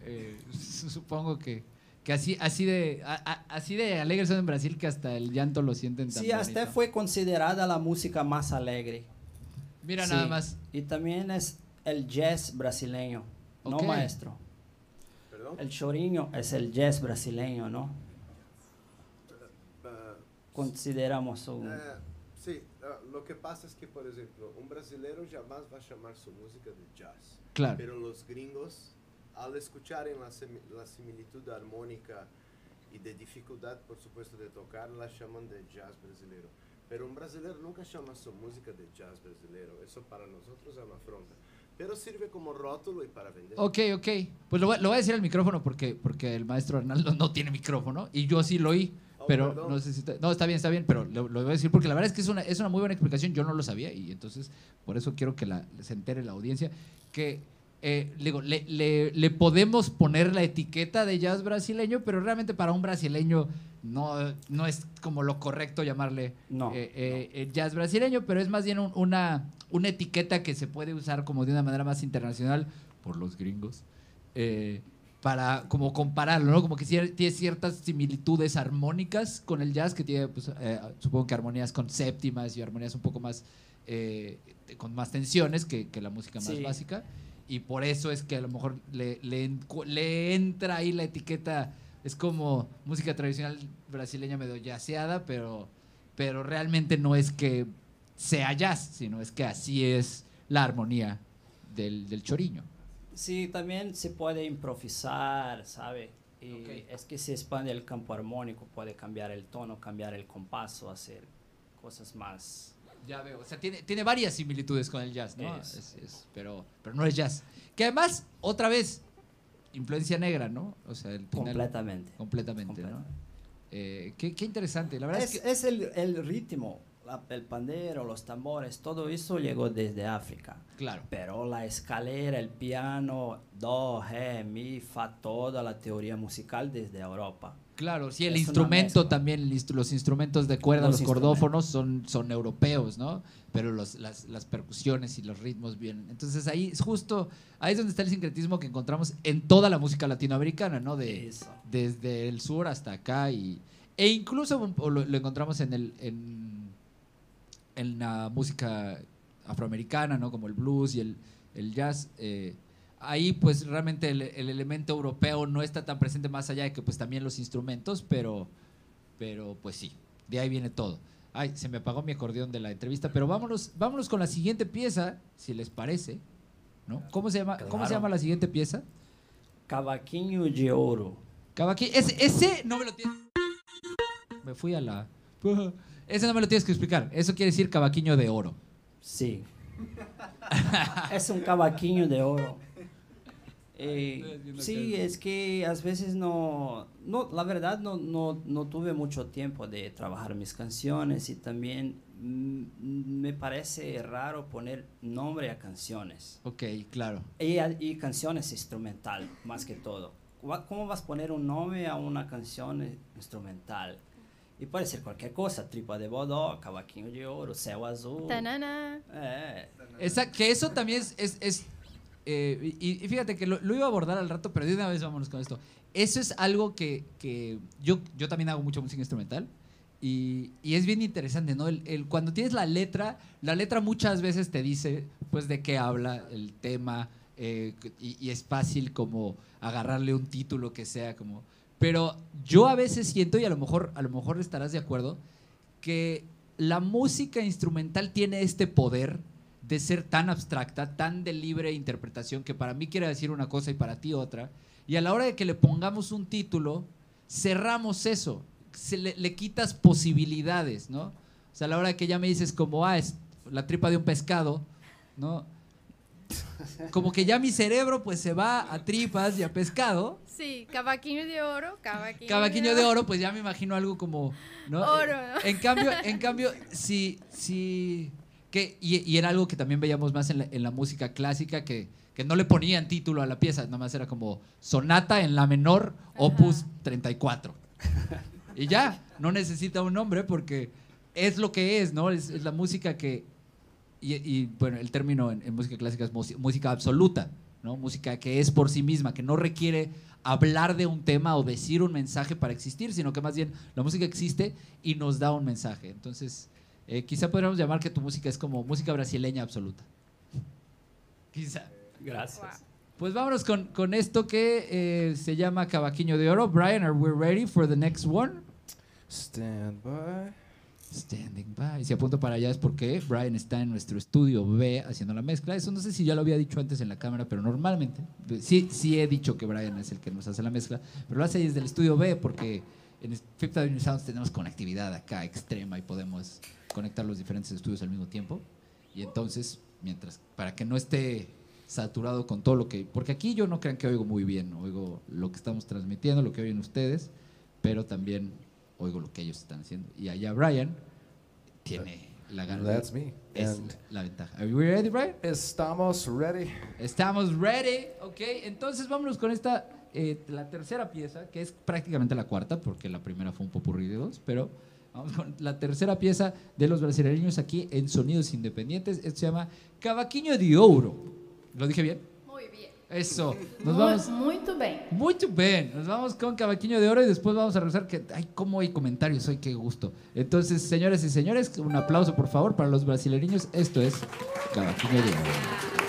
Eh, su- supongo que, que así, así, de, a- a- así de alegres son en Brasil que hasta el llanto lo sienten tan
Sí, hasta
bonito.
fue considerada la música más alegre.
Mira
Sí.
nada más.
Y también es el jazz brasileño, ¿no,
Ok.
maestro?
Perdão?
El chorinho es el jazz brasileño, ¿no?
Ah,
Consideramos un...
É, sim, lo que pasa es que, por ejemplo, un brasileiro jamás va a llamar su música de jazz.
Claro.
Pero los gringos, al escuchar en la, la similitud armónica y de dificultad, por supuesto, de tocar, la llaman de jazz brasileiro. Pero un brasileño nunca llama su música de jazz brasileño. Eso para nosotros es una afronta. Pero sirve como rótulo y para vender.
Ok, ok. Pues lo, voy- lo voy a decir al micrófono porque, porque el maestro Arnaldo no tiene micrófono y yo sí lo oí.
Oh,
Pero
perdón.
no sé si está, no, está bien, está bien, pero lo, lo voy a decir porque la verdad es que es una, es una muy buena explicación. Yo no lo sabía y entonces por eso quiero que la, se entere la audiencia que eh, digo, le, le- le podemos poner la etiqueta de jazz brasileño, pero realmente para un brasileño no, no es como lo correcto llamarle
No,
eh, eh, eh, jazz brasileño, pero es más bien un- una, una etiqueta que se puede usar como de una manera más internacional por los gringos. eh, para como compararlo, ¿no? Como que tiene ciertas similitudes armónicas con el jazz, que tiene, pues, supongo que armonías con séptimas y armonías un poco más, con más tensiones que, que la música más
Sí.
básica. Y por eso es que a lo mejor le, le entra ahí la etiqueta, es como música tradicional brasileña medio jazzeada, pero, pero realmente no es que sea jazz, sino es que así es la armonía del, del choriño.
Sí, también se puede improvisar, ¿sabe? Y
Ok.
es que se expande el campo armónico, puede cambiar el tono, cambiar el compaso, hacer cosas más.
Ya veo, o sea, tiene, tiene varias similitudes con el jazz, ¿no?
Es-
es- pero, pero no es jazz. Que además, otra vez, influencia negra, ¿no? O sea, el final-
Completamente.
completamente, ¿no? Eh, qué, qué interesante, la verdad es,
Es,
que...
es el, el ritmo, el pandero, los tambores, todo eso llegó desde África.
Claro.
Pero la escalera, el piano, do, re, mi, fa, toda la teoría musical desde Europa.
Claro, sí, el
Es
instrumento también, los instrumentos de cuerda, los,
Los
cordófonos son, son europeos, ¿no? Pero los, las, las percusiones y los ritmos vienen. Entonces ahí es justo, ahí es donde está el sincretismo que encontramos en toda la música latinoamericana, ¿no? De,
Eso.
desde el sur hasta acá y, e incluso lo, lo encontramos en, el, en, en la música afroamericana, ¿no? Como el blues y el, el jazz. eh, ahí pues realmente el, el elemento europeo no está tan presente más allá de que pues también los instrumentos, pero, pero pues sí, de ahí viene todo. Ay, se me apagó mi acordeón de la entrevista, pero vámonos, vámonos con la siguiente pieza, si les parece, ¿no? ¿Cómo se llama, ¿cómo se llama la siguiente pieza?
Cavaquinho de Ouro.
Cavaquinho. Ese, ese no me lo tienes. Me fui a la. Ese no me lo tienes que explicar. Eso quiere decir cavaquinho de oro.
Sí. es un cavaquinho de oro. Eh, sí, es que a veces no, no la verdad no, no, no tuve mucho tiempo de trabajar mis canciones y también mm, me parece raro poner nombre a canciones.
Ok, claro.
Y, y canciones instrumental, más que todo. ¿Cómo vas a poner un nombre a una canción instrumental? Y puede ser cualquier cosa, tripa de bodó, cavaquinho de oro, céu azul.
Tanana.
Esa, que eso también es. es, es, eh, y, y fíjate que lo, lo iba a abordar al rato, pero de una vez vámonos con esto. Eso es algo que, que yo, yo también hago mucha música instrumental. Y, y es bien interesante, ¿no? El, el- cuando tienes la letra, la letra muchas veces te dice, pues, de qué habla el tema, eh, y, y es fácil como agarrarle un título que sea como... Pero yo a veces siento, y a lo mejor, a lo mejor estarás de acuerdo, que la música instrumental tiene este poder de ser tan abstracta, tan de libre interpretación, que para mí quiere decir una cosa y para ti otra. Y a la hora de que le pongamos un título, cerramos eso, se le, quitas posibilidades, ¿no? O sea, a la hora de que ya me dices como, ah, es la tripa de un pescado, ¿no? Como que ya mi cerebro pues se va a tripas y a pescado.
Sí, cavaquinho de oro, cavaquinho,
Cavaquinho de oro, pues ya me imagino algo como, ¿no?
Oro, ¿no?
En cambio, en cambio, si, si, que, y, y era algo que también veíamos más en la, en la música clásica, que, que no le ponían título a la pieza, nada más era como sonata en la menor, opus 34. Y ya, no necesita un nombre porque es lo que es, ¿no? Es, es la música que, y, y, bueno, el término en, en música clásica es música absoluta, ¿no? Música que es por sí misma, que no requiere hablar de un tema o decir un mensaje para existir, sino que más bien la música existe y nos da un mensaje. Entonces, eh, quizá podríamos llamar que tu música es como música brasileña absoluta. Quizá.
gracias.
Pues vámonos con, con esto que eh, se llama Cavaquinho de Oro. Brian, are we ready for the next one?
Stand by.
Standing by. Si apunto para allá es porque Brian está en nuestro estudio B haciendo la mezcla. Eso no sé si ya lo había dicho antes en la cámara, pero normalmente sí, sí he dicho que Brian es el que nos hace la mezcla, pero lo hace desde el estudio B porque en Fifth Avenue Sounds tenemos conectividad acá extrema y podemos conectar los diferentes estudios al mismo tiempo. Y entonces, mientras, para que no esté saturado con todo lo que... Porque aquí yo no crean que oigo muy bien, oigo lo que estamos transmitiendo, lo que oyen ustedes, pero también oigo lo que ellos están haciendo. Y allá Brian tiene la gana.
That's me.
Es
And
la ventaja. Are we ready, Brian?
estamos ready.
Estamos ready, ok. Entonces vámonos con esta, eh, la tercera pieza, que es prácticamente la cuarta, porque la primera fue un popurrí de dos, pero vamos con la tercera pieza de los brasileños aquí en Sonidos Independientes. Esto se llama Cavaquinho de Ouro. ¿Lo dije bien?
Muy bien.
Eso. Nos vamos.
Muito bem.
Muy bien, nos vamos con Cavaquinho de Oro y después vamos a regresar que, ay, cómo hay comentarios hoy, qué gusto. Entonces, señores y señores, un aplauso por favor para los brasileños. Esto es Cavaquinho de Oro.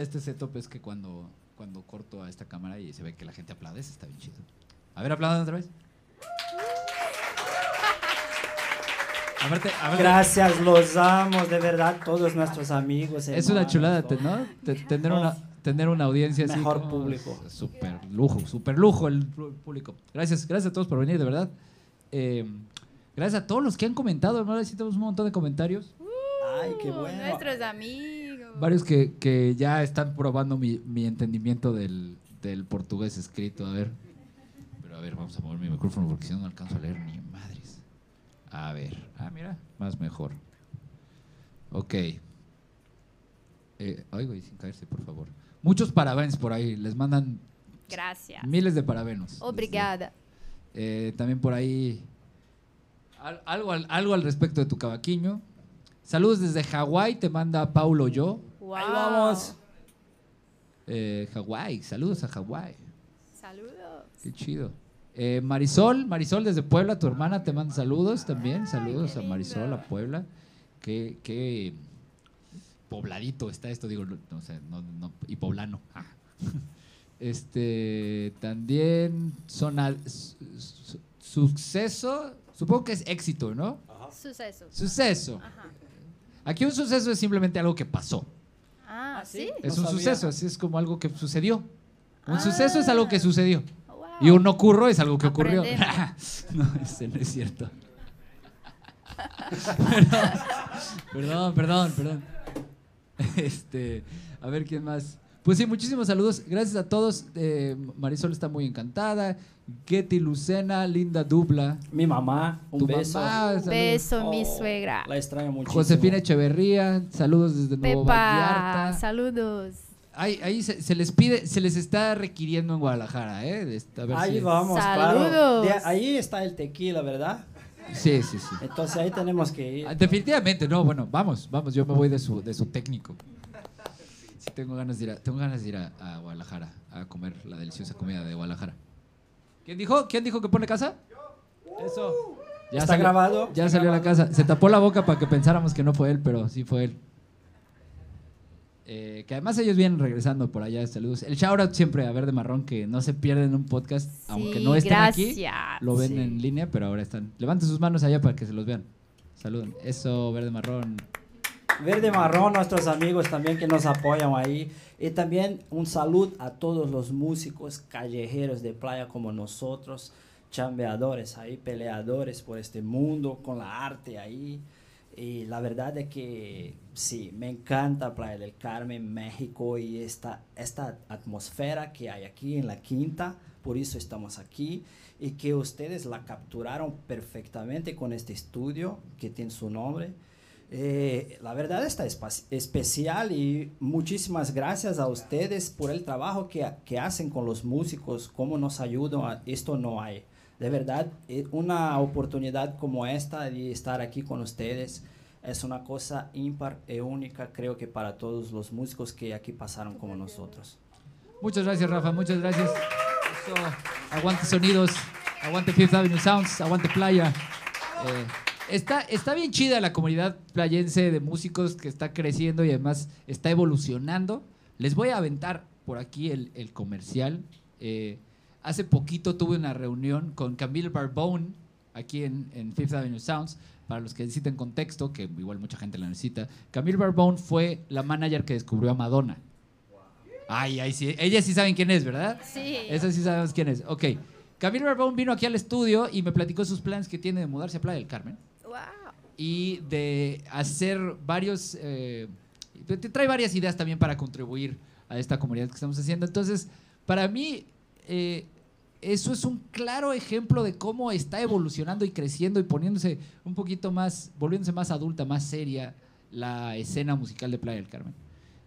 De este setup es que cuando, cuando corto a esta cámara y se ve que la gente aplaude, eso está bien chido. A ver, aplaudan otra vez.
Gracias, los amo, de verdad, todos nuestros amigos.
Es una chulada, ¿no? Tener una, tener una audiencia
así. Mejor público.
Súper lujo, súper lujo el público. Gracias, gracias a todos por venir, de verdad. Eh, gracias a todos los que han comentado, ¿no? tenemos un montón de comentarios.
Ay, qué bueno.
Nuestros amigos.
Varios que, que ya están probando mi, mi entendimiento del, del, portugués escrito. A ver. Pero a ver, vamos a mover mi micrófono porque si no, no alcanzo a leer ni madres. A ver. Ah, mira, más mejor. Ok. Eh, oigo, y sin caerse, por favor. Muchos parabéns por ahí. Les mandan
Gracias.
miles de parabenos.
Obrigada.
Eh, también por ahí algo, algo al respecto de tu cavaquiño. Saludos desde Hawái, te manda Paulo Yo.
Ahí vamos.
Eh, Hawái, saludos a Hawái.
Saludos.
Qué chido. Eh, Marisol, Marisol desde Puebla, tu hermana te manda saludos también. Saludos a Marisol, a Puebla. Qué, qué pobladito está esto, digo, no, sé, no, no, y poblano. Ah. Este, también son suceso, supongo que es éxito, ¿no?
Suceso.
Suceso. Aquí un suceso es simplemente algo que pasó.
Ah, ¿Ah ¿sí?
Es un suceso, así es como algo que sucedió. Un suceso es algo que sucedió. Y un ocurro es algo que ocurrió. no, ese no es cierto. perdón, perdón, perdón. Este, a ver quién más. Pues sí, muchísimos saludos. Gracias a todos. Eh, Marisol está muy encantada. Getty Lucena, Linda Dubla.
Mi mamá, un beso.
un beso, mi oh, suegra.
La extraño mucho.
Josefina Echeverría, saludos desde Nuevo
Pepa, saludos.
Ahí, ahí se, les pide, se les está requiriendo en Guadalajara, ¿eh?
ahí vamos, saludos. claro. ahí está el tequila, ¿verdad?
Sí, sí, sí.
Entonces ahí tenemos que ir. Ah,
definitivamente, no, bueno, vamos, vamos, yo me voy de su, de su técnico. Tengo ganas de ir, a, tengo ganas de ir a, Guadalajara a comer la deliciosa comida de Guadalajara. ¿Quién dijo? ¿Quién dijo que pone casa? Eso.
Ya ¿Está grabado?
Ya salió a la casa. Se tapó la boca para que pensáramos que no fue él, pero sí fue él. Eh, que además ellos vienen regresando por allá. Saludos. El shoutout siempre a Verde Marrón, que no se pierden un podcast, aunque no estén aquí. Lo ven en línea, pero ahora están. Levanten sus manos allá para que se los vean. Saluden. Eso, Verde Marrón.
Verde Marrón, nuestros amigos también que nos apoyan ahí. Y también un saludo a todos los músicos callejeros de playa como nosotros, chambeadores ahí, peleadores por este mundo, con la arte ahí. Y la verdad es que sí, me encanta Playa del Carmen, México y esta, esta atmósfera que hay aquí en la quinta, por eso estamos aquí y que ustedes la capturaron perfectamente con este estudio que tiene su nombre. Eh, la verdad está especial y muchísimas gracias a ustedes por el trabajo que, que hacen con los músicos, cómo nos ayudan, esto no hay de verdad, eh, una oportunidad como esta de estar aquí con ustedes es una cosa impar y única, creo que para todos los músicos que aquí pasaron como nosotros.
Muchas gracias, Rafa, muchas gracias. aguante sonidos, aguante Fifth Avenue Sounds, aguante playa. Eh, está, está bien chida la comunidad playense de músicos que está creciendo y además está evolucionando. Les voy a aventar por aquí el, el comercial. Eh, Hace poquito tuve una reunión con Camille Barbone aquí en, Fifth Avenue Sounds. Para los que necesiten contexto, que igual mucha gente la necesita, Camille Barbone fue la manager que descubrió a Madonna. Ay, ay, sí. Ella sí saben quién es, ¿verdad?
Sí.
Esa sí sabemos quién es. Ok. Camille Barbone vino aquí al estudio y me platicó sus planes que tiene de mudarse a Playa del Carmen. Y de hacer varios. Eh, trae varias ideas también para contribuir a esta comunidad que estamos haciendo. Entonces, para mí, eh, eso es un claro ejemplo de cómo está evolucionando y creciendo y poniéndose un poquito más, volviéndose más adulta, más seria la escena musical de Playa del Carmen.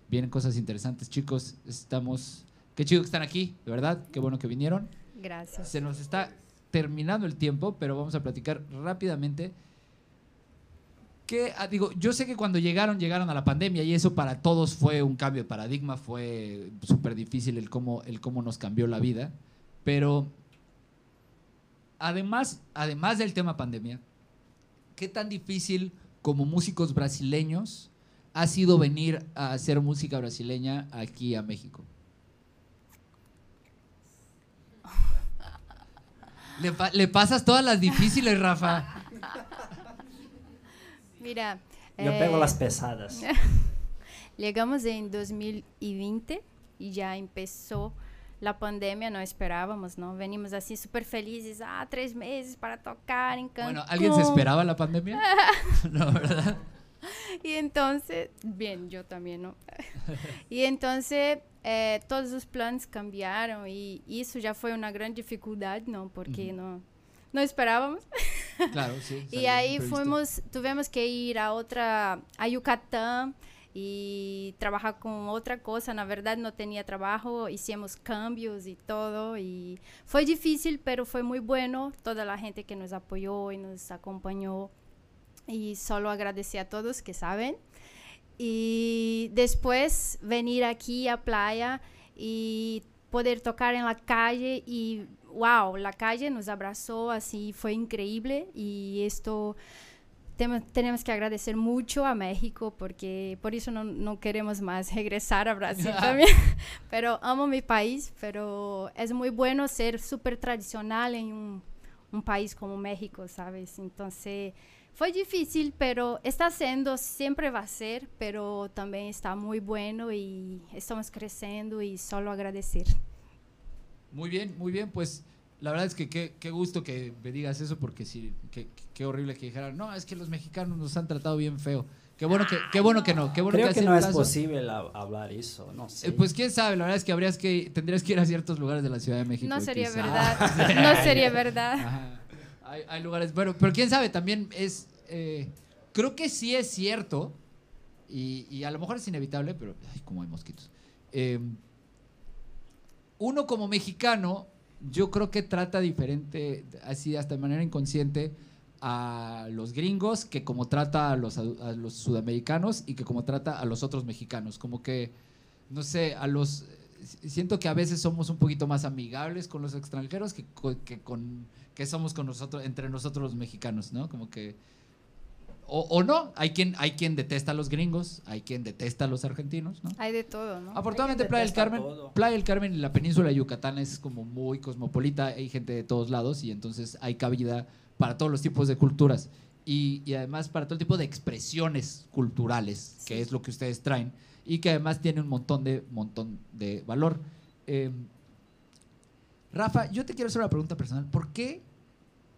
Vienen cosas interesantes, chicos. Estamos. Qué chido que están aquí, de verdad. Qué bueno que vinieron.
Gracias.
Se nos está terminando el tiempo, pero vamos a platicar rápidamente. Ah, digo, yo sé que cuando llegaron, llegaron a la pandemia y eso para todos fue un cambio de paradigma, fue súper difícil el cómo, el cómo nos cambió la vida. Pero además, además del tema pandemia, ¿qué tan difícil como músicos brasileños ha sido venir a hacer música brasileña aquí a México? Le, pasas todas las difíciles, Rafa.
Mira.
Yo pego las eh, pesadas.
Llegamos en 2020 y ya empezó la pandemia, no esperábamos, ¿no? Venimos así súper felices, ah, tres meses para tocar en Cancún. Bueno,
¿alguien se esperaba la pandemia? no, ¿verdad?
Y entonces, bien, yo también, ¿no? y entonces eh, todos los planes cambiaron y, eso ya fue una gran dificultad, ¿no? Porque no, no esperábamos.
Claro, sí.
y ahí fuimos, tuvimos que ir a otra, a Yucatán y trabajar con otra cosa. La verdad no tenía trabajo, hicimos cambios y todo y fue difícil, pero fue muy bueno. Toda la gente que nos apoyó y nos acompañó y solo agradecer a todos que saben. Y después venir aquí a playa y poder tocar en la calle y wow, la calle nos abrazó así, fue increíble y esto tenemos que agradecer mucho a México porque por eso no, no queremos más regresar a Brasil también. pero amo mi país, pero es muy bueno ser súper tradicional en un, un, país como México, ¿sabes? Entonces fue difícil, pero está siendo, siempre va a ser, pero también está muy bueno y estamos creciendo y solo agradecer.
Muy bien, muy bien, pues la verdad es que qué, gusto que me digas eso, porque sí, qué, horrible que dijeran, no, es que los mexicanos nos han tratado bien feo. Qué bueno que, qué bueno que no, qué bueno
Creo que, no es posible hablar eso, no sé.
Eh, pues quién sabe, la verdad es que habrías que, tendrías que ir a ciertos lugares de la Ciudad de México.
No sería verdad, no sería verdad.
Hay, lugares, bueno, pero quién sabe, también es, eh, creo que sí es cierto, y, a lo mejor es inevitable, pero, ay, como hay mosquitos. Eh, uno como mexicano yo creo que trata diferente, así hasta de manera inconsciente, a los gringos que como trata a los, sudamericanos y que como trata a los otros mexicanos. Como que, no sé, a los... Siento que a veces somos un poquito más amigables con los extranjeros que, que, con, que somos con nosotros, entre nosotros los mexicanos, ¿no? Como que o, no, hay quien, hay quien detesta a los gringos, hay quien detesta a los argentinos, ¿no?
Hay de todo, ¿no?
Afortunadamente Playa del Carmen, Playa del Carmen y la península de Yucatán es como muy cosmopolita, hay gente de todos lados y entonces hay cabida para todos los tipos de culturas y, además para todo tipo de expresiones culturales, que es lo que ustedes traen y que además tiene un montón de, montón de valor. Em, Rafa, yo te quiero hacer una pregunta personal. ¿Por qué,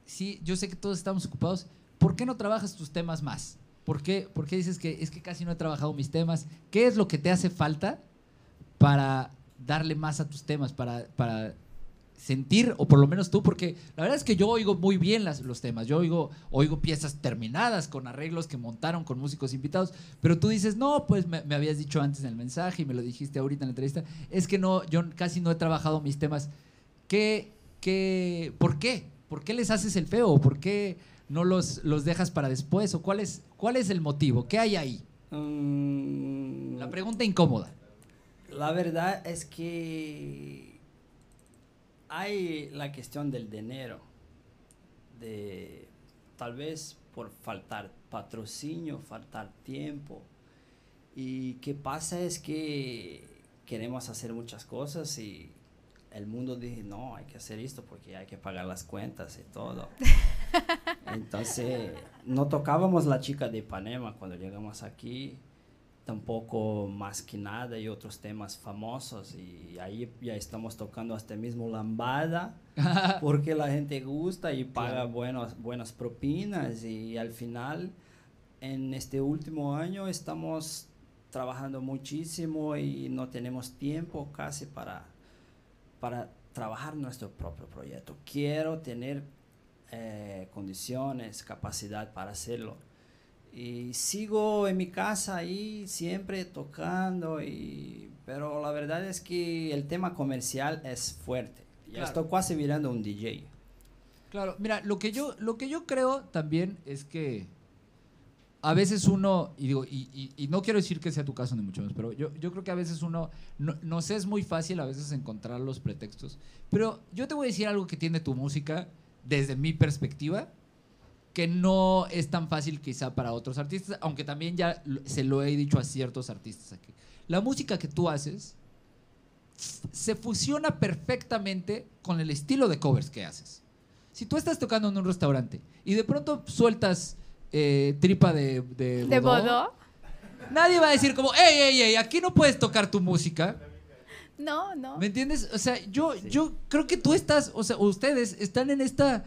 si yo sé que todos estamos ocupados, ¿por qué no trabajas tus temas más? ¿Por qué, ¿Por qué dices que es que casi no he trabajado mis temas? ¿Qué es lo que te hace falta para darle más a tus temas, para, para sentir, o por lo menos tú, porque la verdad es que yo oigo muy bien los temas, yo oigo, oigo piezas terminadas con arreglos que montaron con músicos invitados, pero tú dices, no, pues me, habías dicho antes en el mensaje y me lo dijiste ahorita en la entrevista, es que no, yo casi no he trabajado mis temas. ¿Qué, qué, ¿Por qué? ¿Por qué les haces el feo? ¿Por qué no los, los dejas para después? ¿O cuál es, cuál es el motivo? ¿Qué hay ahí? Mm. la pregunta incómoda.
La verdad es que hay la cuestión del dinero, de tal vez por faltar patrocinio, faltar tiempo. Y qué pasa es que queremos hacer muchas cosas y el mundo dice, no, hay que hacer esto porque hay que pagar las cuentas y todo. Entonces, no tocábamos la chica de Ipanema cuando llegamos aquí, tampoco más que nada y otros temas famosos y ahí ya estamos tocando hasta mismo lambada porque la gente gusta y paga buenas, buenas propinas y al final en este último año estamos trabajando muchísimo y no tenemos tiempo casi para para trabajar nuestro propio proyecto. Quiero tener eh, condiciones, capacidad para hacerlo. Y sigo en mi casa ahí siempre tocando, y, pero la verdad es que el tema comercial es fuerte. Ya estoy casi mirando un DJ.
Claro, mira, lo que yo, lo que yo creo también es que a veces uno, y digo, y, no quiero decir que sea tu caso ni mucho menos, pero yo, yo creo que a veces uno, no, sé, es muy fácil a veces encontrar los pretextos, pero yo te voy a decir algo que tiene tu música desde mi perspectiva, que no es tan fácil quizá para otros artistas, aunque también ya se lo he dicho a ciertos artistas aquí. La música que tú haces se fusiona perfectamente con el estilo de covers que haces. Si tú estás tocando en un restaurante y de pronto sueltas eh, tripa de, de,
¿De bodo?
nadie va a decir como, hey, hey, hey, aquí no puedes tocar tu música.
No, no.
¿Me entiendes? O sea, yo, yo creo que tú estás, o sea, ustedes están en esta,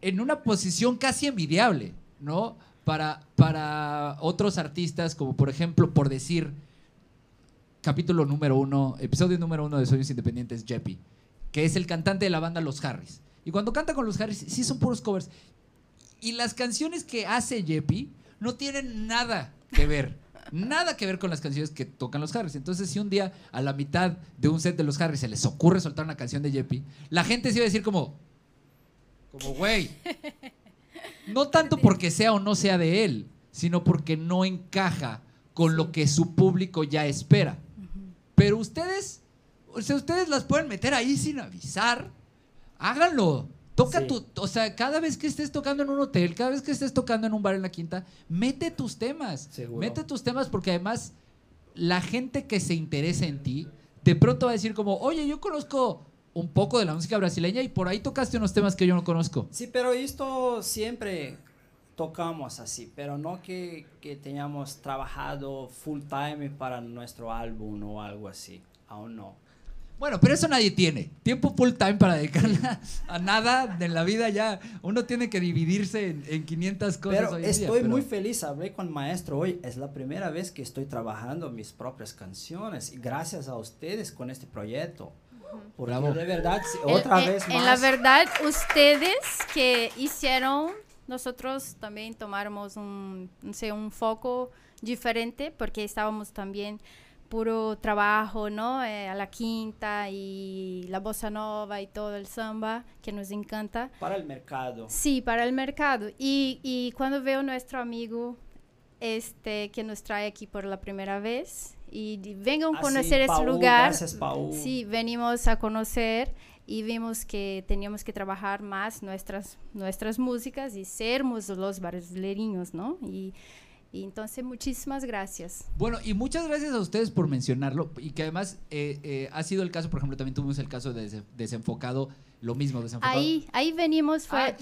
en una posición casi envidiable, ¿no? Para, para otros artistas, como por ejemplo, por decir, capítulo número uno, episodio número uno de Sueños Independientes, Jeppy, que es el cantante de la banda Los Harris. Y cuando canta con los Harris, sí son puros covers. Y las canciones que hace Jeppy no tienen nada que ver. Nada que ver con las canciones que tocan los Harris. Entonces, si un día a la mitad de un set de los Harris se les ocurre soltar una canción de Jeppy, la gente se iba a decir como, como, güey, no tanto porque sea o no sea de él, sino porque no encaja con lo que su público ya espera. Pero ustedes, o sea, ustedes las pueden meter ahí sin avisar. Háganlo. Toca tu, o sea, cada vez que estés tocando en un hotel, cada vez que estés tocando en un bar en la quinta, mete tus temas. Mete tus temas porque además la gente que se interesa en ti, de pronto va a decir como, oye, yo conozco un poco de la música brasileña y por ahí tocaste unos temas que yo no conozco.
Sí, pero esto siempre tocamos así, pero no que, que teníamos trabajado full time para nuestro álbum o algo así, aún no.
Bueno, pero eso nadie tiene. Tiempo full time para dedicarla a nada en la vida ya. Uno tiene que dividirse en, en 500 cosas.
Pero estoy muy feliz. Hablé con el maestro hoy. Es la primera vez que estoy trabajando mis propias canciones. Y gracias a ustedes con este proyecto. Porque de verdad, otra vez más.
En la verdad, ustedes que hicieron, nosotros también tomamos un, no sé, un foco diferente porque estábamos también puro trabajo, ¿no? Eh, a la quinta y la bossa nova y todo el samba que nos encanta.
Para el mercado.
Sí, para el mercado. Y, y cuando veo nuestro amigo este, que nos trae aquí por la primera vez y vengan a ah, conocer este lugar.
Gracias, Paul.
Sí, venimos a conocer y vimos que teníamos que trabajar más nuestras, nuestras músicas y sermos los brasileños, ¿no? Y y entonces, muchísimas gracias.
Bueno, y muchas gracias a ustedes por mencionarlo. Y que además eh, eh, ha sido el caso, por ejemplo, también tuvimos el caso de Desenfocado, lo mismo, Desenfocado.
Ahí, ahí venimos, fue,
ah,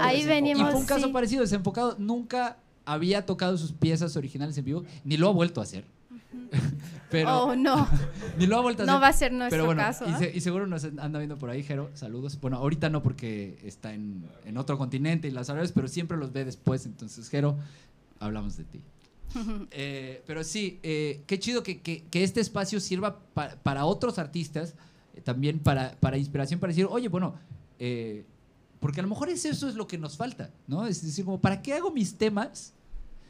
ahí venimos. Y fue un caso parecido, Desenfocado nunca había tocado sus piezas originales en vivo, ni lo ha vuelto a hacer.
pero oh, no.
ni lo ha vuelto a hacer.
No va a ser nuestro
pero bueno,
caso.
Y, y, seguro nos anda viendo por ahí, Jero. Saludos. Bueno, ahorita no porque está en, en otro continente y las sabes, pero siempre los ve después. Entonces, Jero, hablamos de ti. Eh, pero sí, eh, qué chido que, que, este espacio sirva para otros artistas, eh, también para, para, inspiración, para decir, oye, bueno, porque a lo mejor es eso es lo que nos falta, ¿no? Es decir, como, ¿para qué hago mis temas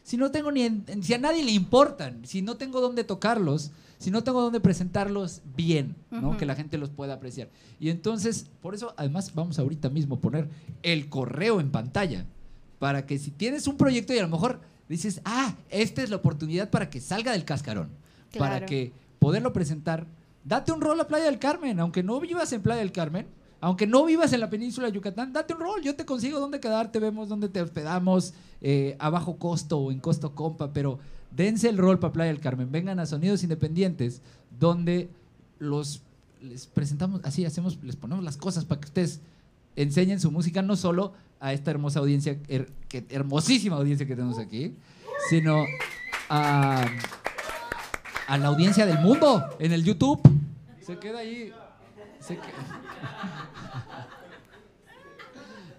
si no tengo ni, si a nadie le importan, si no tengo dónde tocarlos, si no tengo dónde presentarlos bien, ¿no? Que la gente los pueda apreciar. Y entonces, por eso, además, vamos ahorita mismo a poner el correo en pantalla, para que si tienes un proyecto y a lo mejor dices, ah, esta es la oportunidad para que salga del cascarón, para que poderlo presentar. Date un rol a Playa del Carmen, aunque no vivas en Playa del Carmen, aunque no vivas en la península de Yucatán, date un rol, yo te consigo dónde quedarte, vemos dónde te hospedamos, eh, a bajo costo o en costo compa, pero dense el rol para Playa del Carmen, vengan a Sonidos Independientes, donde los les presentamos, así hacemos, les ponemos las cosas para que ustedes enseñen su música, no solo a esta hermosa audiencia, hermosísima audiencia que tenemos aquí, sino a, a, la audiencia del mundo en el YouTube. Se queda ahí.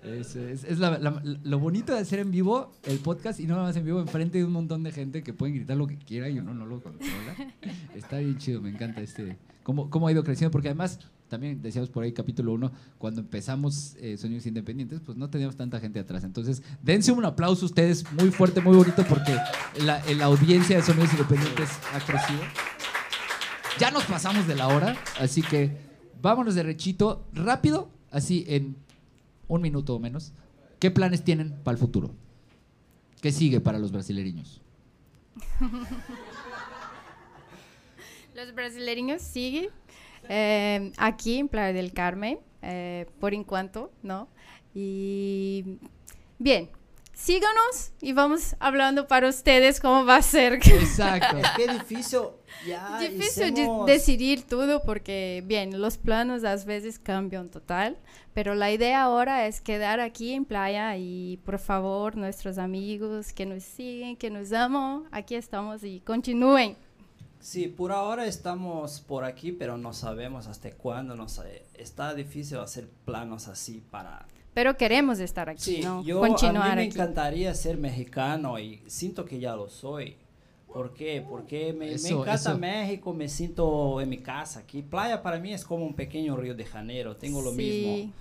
Es, es, lo bonito de hacer en vivo el podcast y no más en vivo enfrente de un montón de gente que pueden gritar lo que quiera y uno no lo controla. Está bien chido, me encanta este cómo, cómo ha ido creciendo, porque además también decíamos por ahí capítulo 1, cuando empezamos eh, Sueños Independientes, pues no teníamos tanta gente atrás. Entonces, dense un aplauso ustedes muy fuerte, muy bonito, porque la, la audiencia de Sonidos Independientes ha crecido. Ya nos pasamos de la hora, así que vámonos de rechito, rápido, así en un minuto o menos. ¿Qué planes tienen para el futuro? ¿Qué sigue para los brasileños?
los brasileños siguen eh, aquí en Playa del Carmen, eh, por enquanto, ¿no? Y bien, síganos y vamos hablando para ustedes cómo va a ser.
Exacto.
Es que difícil, ya
Difícil
hicimos-
decidir todo porque, bien, los planos a veces cambian total, pero la idea ahora es quedar aquí en playa y por favor, nuestros amigos que nos siguen, que nos aman, aquí estamos y continúen.
Sí, por ahora estamos por aquí, pero no sabemos hasta cuándo. No sabe- Está difícil hacer planos así para...
Pero queremos estar aquí,
Sí,
¿no?
yo a mí
Continuar
me
aquí.
encantaría ser mexicano y siento que ya lo soy. ¿Por qué? Porque me, me
Eso,
encanta
eso.
México, me siento en mi casa aquí. Playa para mí es como un pequeño Río de Janeiro, tengo lo
Sí.
mismo.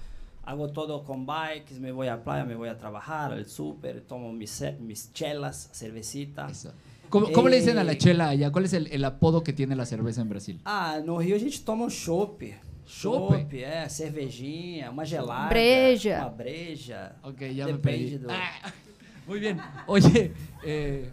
Hago todo con bikes, me voy a playa, me voy a trabajar, al súper, tomo mis, mis chelas, cervecita.
Eso. ¿Cómo, cómo le dicen a la
Eh.
chela allá? ¿Cuál es el, el apodo que tiene la cerveza en Brasil?
Ah, no Rio a gente toma um Chopp, é, cervejinha, uma gelada.
Breja.
Uma breja.
Ok, ya me
Depende
perdí.
do-
Ah, muy bien. Oye, eh,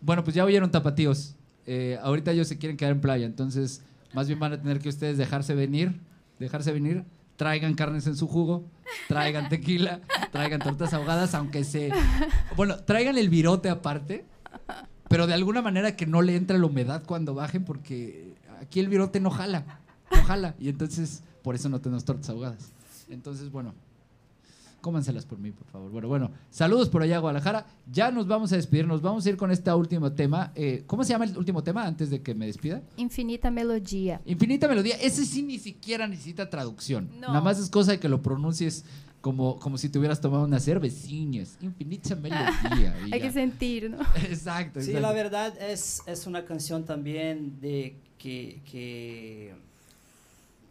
bueno, pues ya oyeron tapatíos. Eh, ahorita ellos se quieren quedar en playa, entonces más bien van a tener que ustedes dejarse venir, dejarse venir, traigan carnes en su jugo, traigan tequila, traigan tortas ahogadas, aunque se... Bueno, traigan el virote aparte, pero de alguna manera que no le entre la humedad cuando bajen, porque aquí el virote no jala, no jala, y entonces por eso no tenemos tortas ahogadas. Entonces, bueno, cómanselas por mí, por favor. Bueno, bueno, saludos por allá, Guadalajara. Ya nos vamos a despedir, nos vamos a ir con este último tema. Eh, ¿Cómo se llama el último tema antes de que me despida?
Infinita melodía.
Infinita Melodía. Ese sí ni siquiera necesita traducción.
No.
Nada más es cosa de que lo pronuncies como, como si te hubieras tomado unas cerveciñas. Infinita Melodía.
Hay que sentir, ¿no?
Exacto,
Sí,
exacto.
la verdad es, es una canción también de que, que,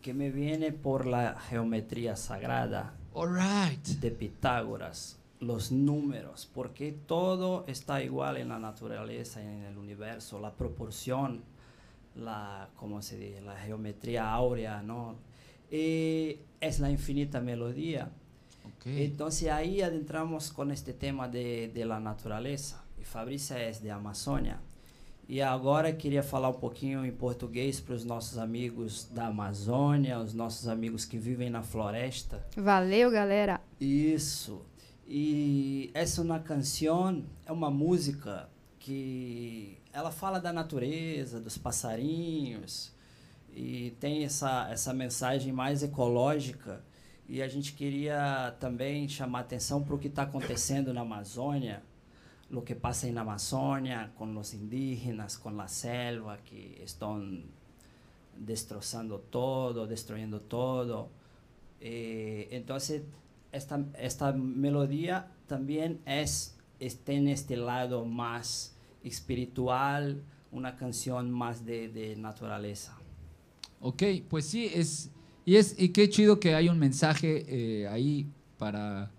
que me viene por la geometría sagrada
All right.
de Pitágoras, los números, porque todo está igual en la naturaleza y en el universo, la proporción, la, ¿cómo se dice? La geometría áurea, ¿no? Y es la infinita melodía. Entonces ahí adentramos con este tema de, de la naturaleza. E Fabrícia é de Amazônia. E agora queria falar um pouquinho em português para os nossos amigos da Amazônia, os nossos amigos que vivem na floresta.
Valeu, galera.
Isso. E essa é uma canção, é uma música que ela fala da natureza, dos passarinhos e tem essa essa mensagem mais ecológica. E a gente queria também chamar atenção para o que está acontecendo na Amazônia, o que passa na Amazônia com os indígenas, com a selva que estão destroçando todo, destruyendo todo. Eh, entonces, esta, esta melodía también es, está en este lado más espiritual, una canción más de, de naturaleza.
Ok, pues sí, es y es y qué chido que hay un mensaje eh, ahí para,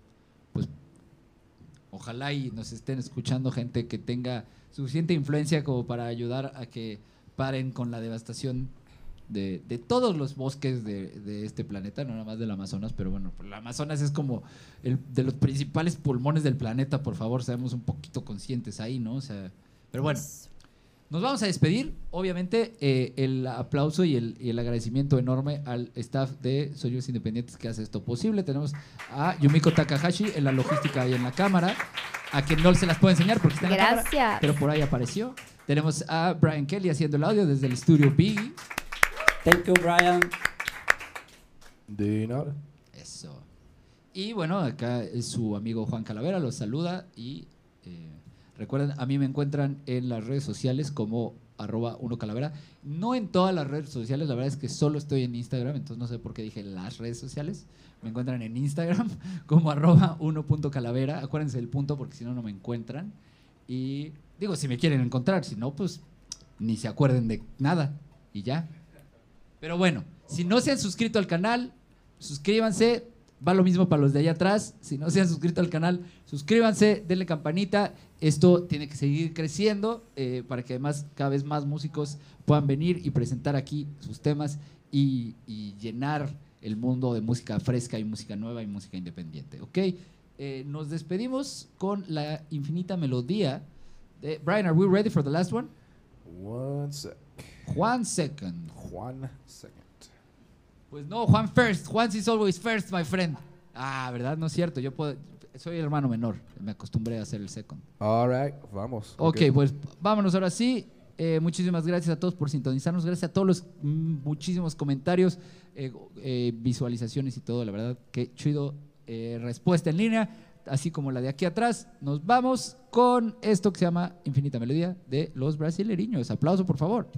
ojalá y nos estén escuchando gente que tenga suficiente influencia como para ayudar a que paren con la devastación de, todos los bosques de, este planeta, no nada más del Amazonas, pero bueno, pues el Amazonas es como el de los principales pulmones del planeta, por favor, seamos un poquito conscientes ahí, ¿no? O sea, pero bueno. Nos vamos a despedir. Obviamente, eh, el aplauso y el, y el agradecimiento enorme al staff de Soyos Independientes que hace esto posible. Tenemos a Yumiko Takahashi en la logística y en la cámara, a quien no se las puedo enseñar porque está en la cámara,
Gracias.
pero por ahí apareció. Tenemos a Brian Kelly haciendo el audio desde el estudio B.
Thank you, Brian.
De nada.
Eso. Y bueno, acá es su amigo Juan Calavera, los saluda y eh, recuerden, a mí me encuentran en las redes sociales como arroba uno calavera. No en todas las redes sociales, la verdad es que solo estoy en Instagram, entonces no sé por qué dije las redes sociales. Me encuentran en Instagram como arroba uno punto calavera. Acuérdense del punto porque si no, no me encuentran. Y digo, si me quieren encontrar, si no, pues ni se acuerden de nada y ya. Pero bueno, si no se han suscrito al canal, suscríbanse. Va lo mismo para los de allá atrás. Si no se han suscrito al canal, suscríbanse, denle campanita. Esto tiene que seguir creciendo eh, para que además cada vez más músicos puedan venir y presentar aquí sus temas y, y llenar el mundo de música fresca y música nueva y música independiente. ¿Ok? Eh, nos despedimos con la infinita melodía de Brian. ¿Are we ready for the last one?
One sec.
Juan second.
One second.
Pues no, Juan first. Juan is always first, my friend. Ah, ¿verdad? No es cierto. Yo puedo.
soy el hermano menor. Me acostumbré a hacer el second.
All right, vamos.
Ok, pues vámonos ahora sí. Eh, muchísimas gracias a todos por sintonizarnos. Gracias a todos los mm, muchísimos comentarios, eh, eh, visualizaciones y todo. La verdad, que chido. respuesta en línea, así como la de aquí atrás. Nos vamos con esto que se llama Infinita Melodía de los Brasileriños. Aplauso, por favor.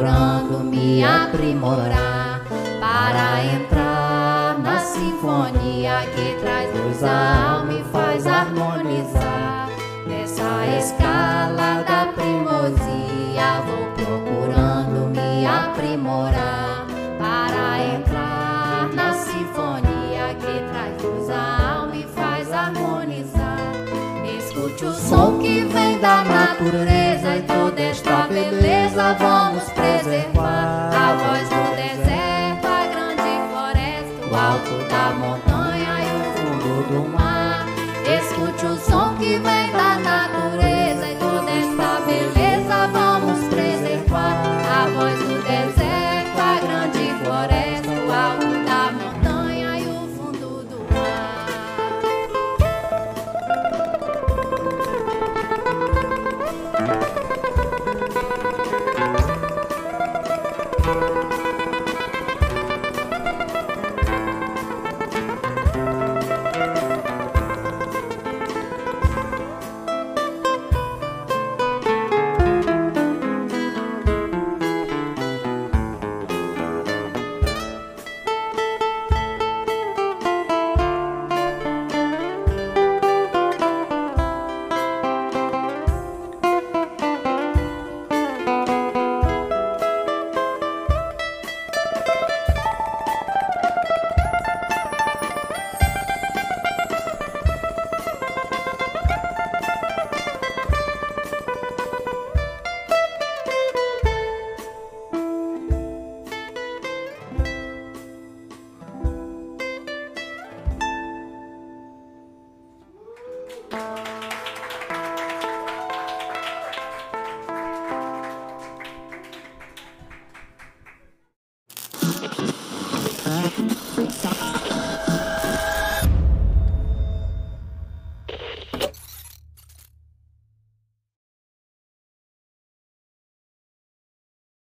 Procurando me aprimorar para entrar na sinfonia que traz luz à alma e faz harmonizar. Nessa escala da primosia vou procurando me aprimorar som que vem da natureza e toda esta beleza vamos preservar. A voz do deserto, a grande floresta, o alto da montanha e o fundo do mar. Escute o som que vem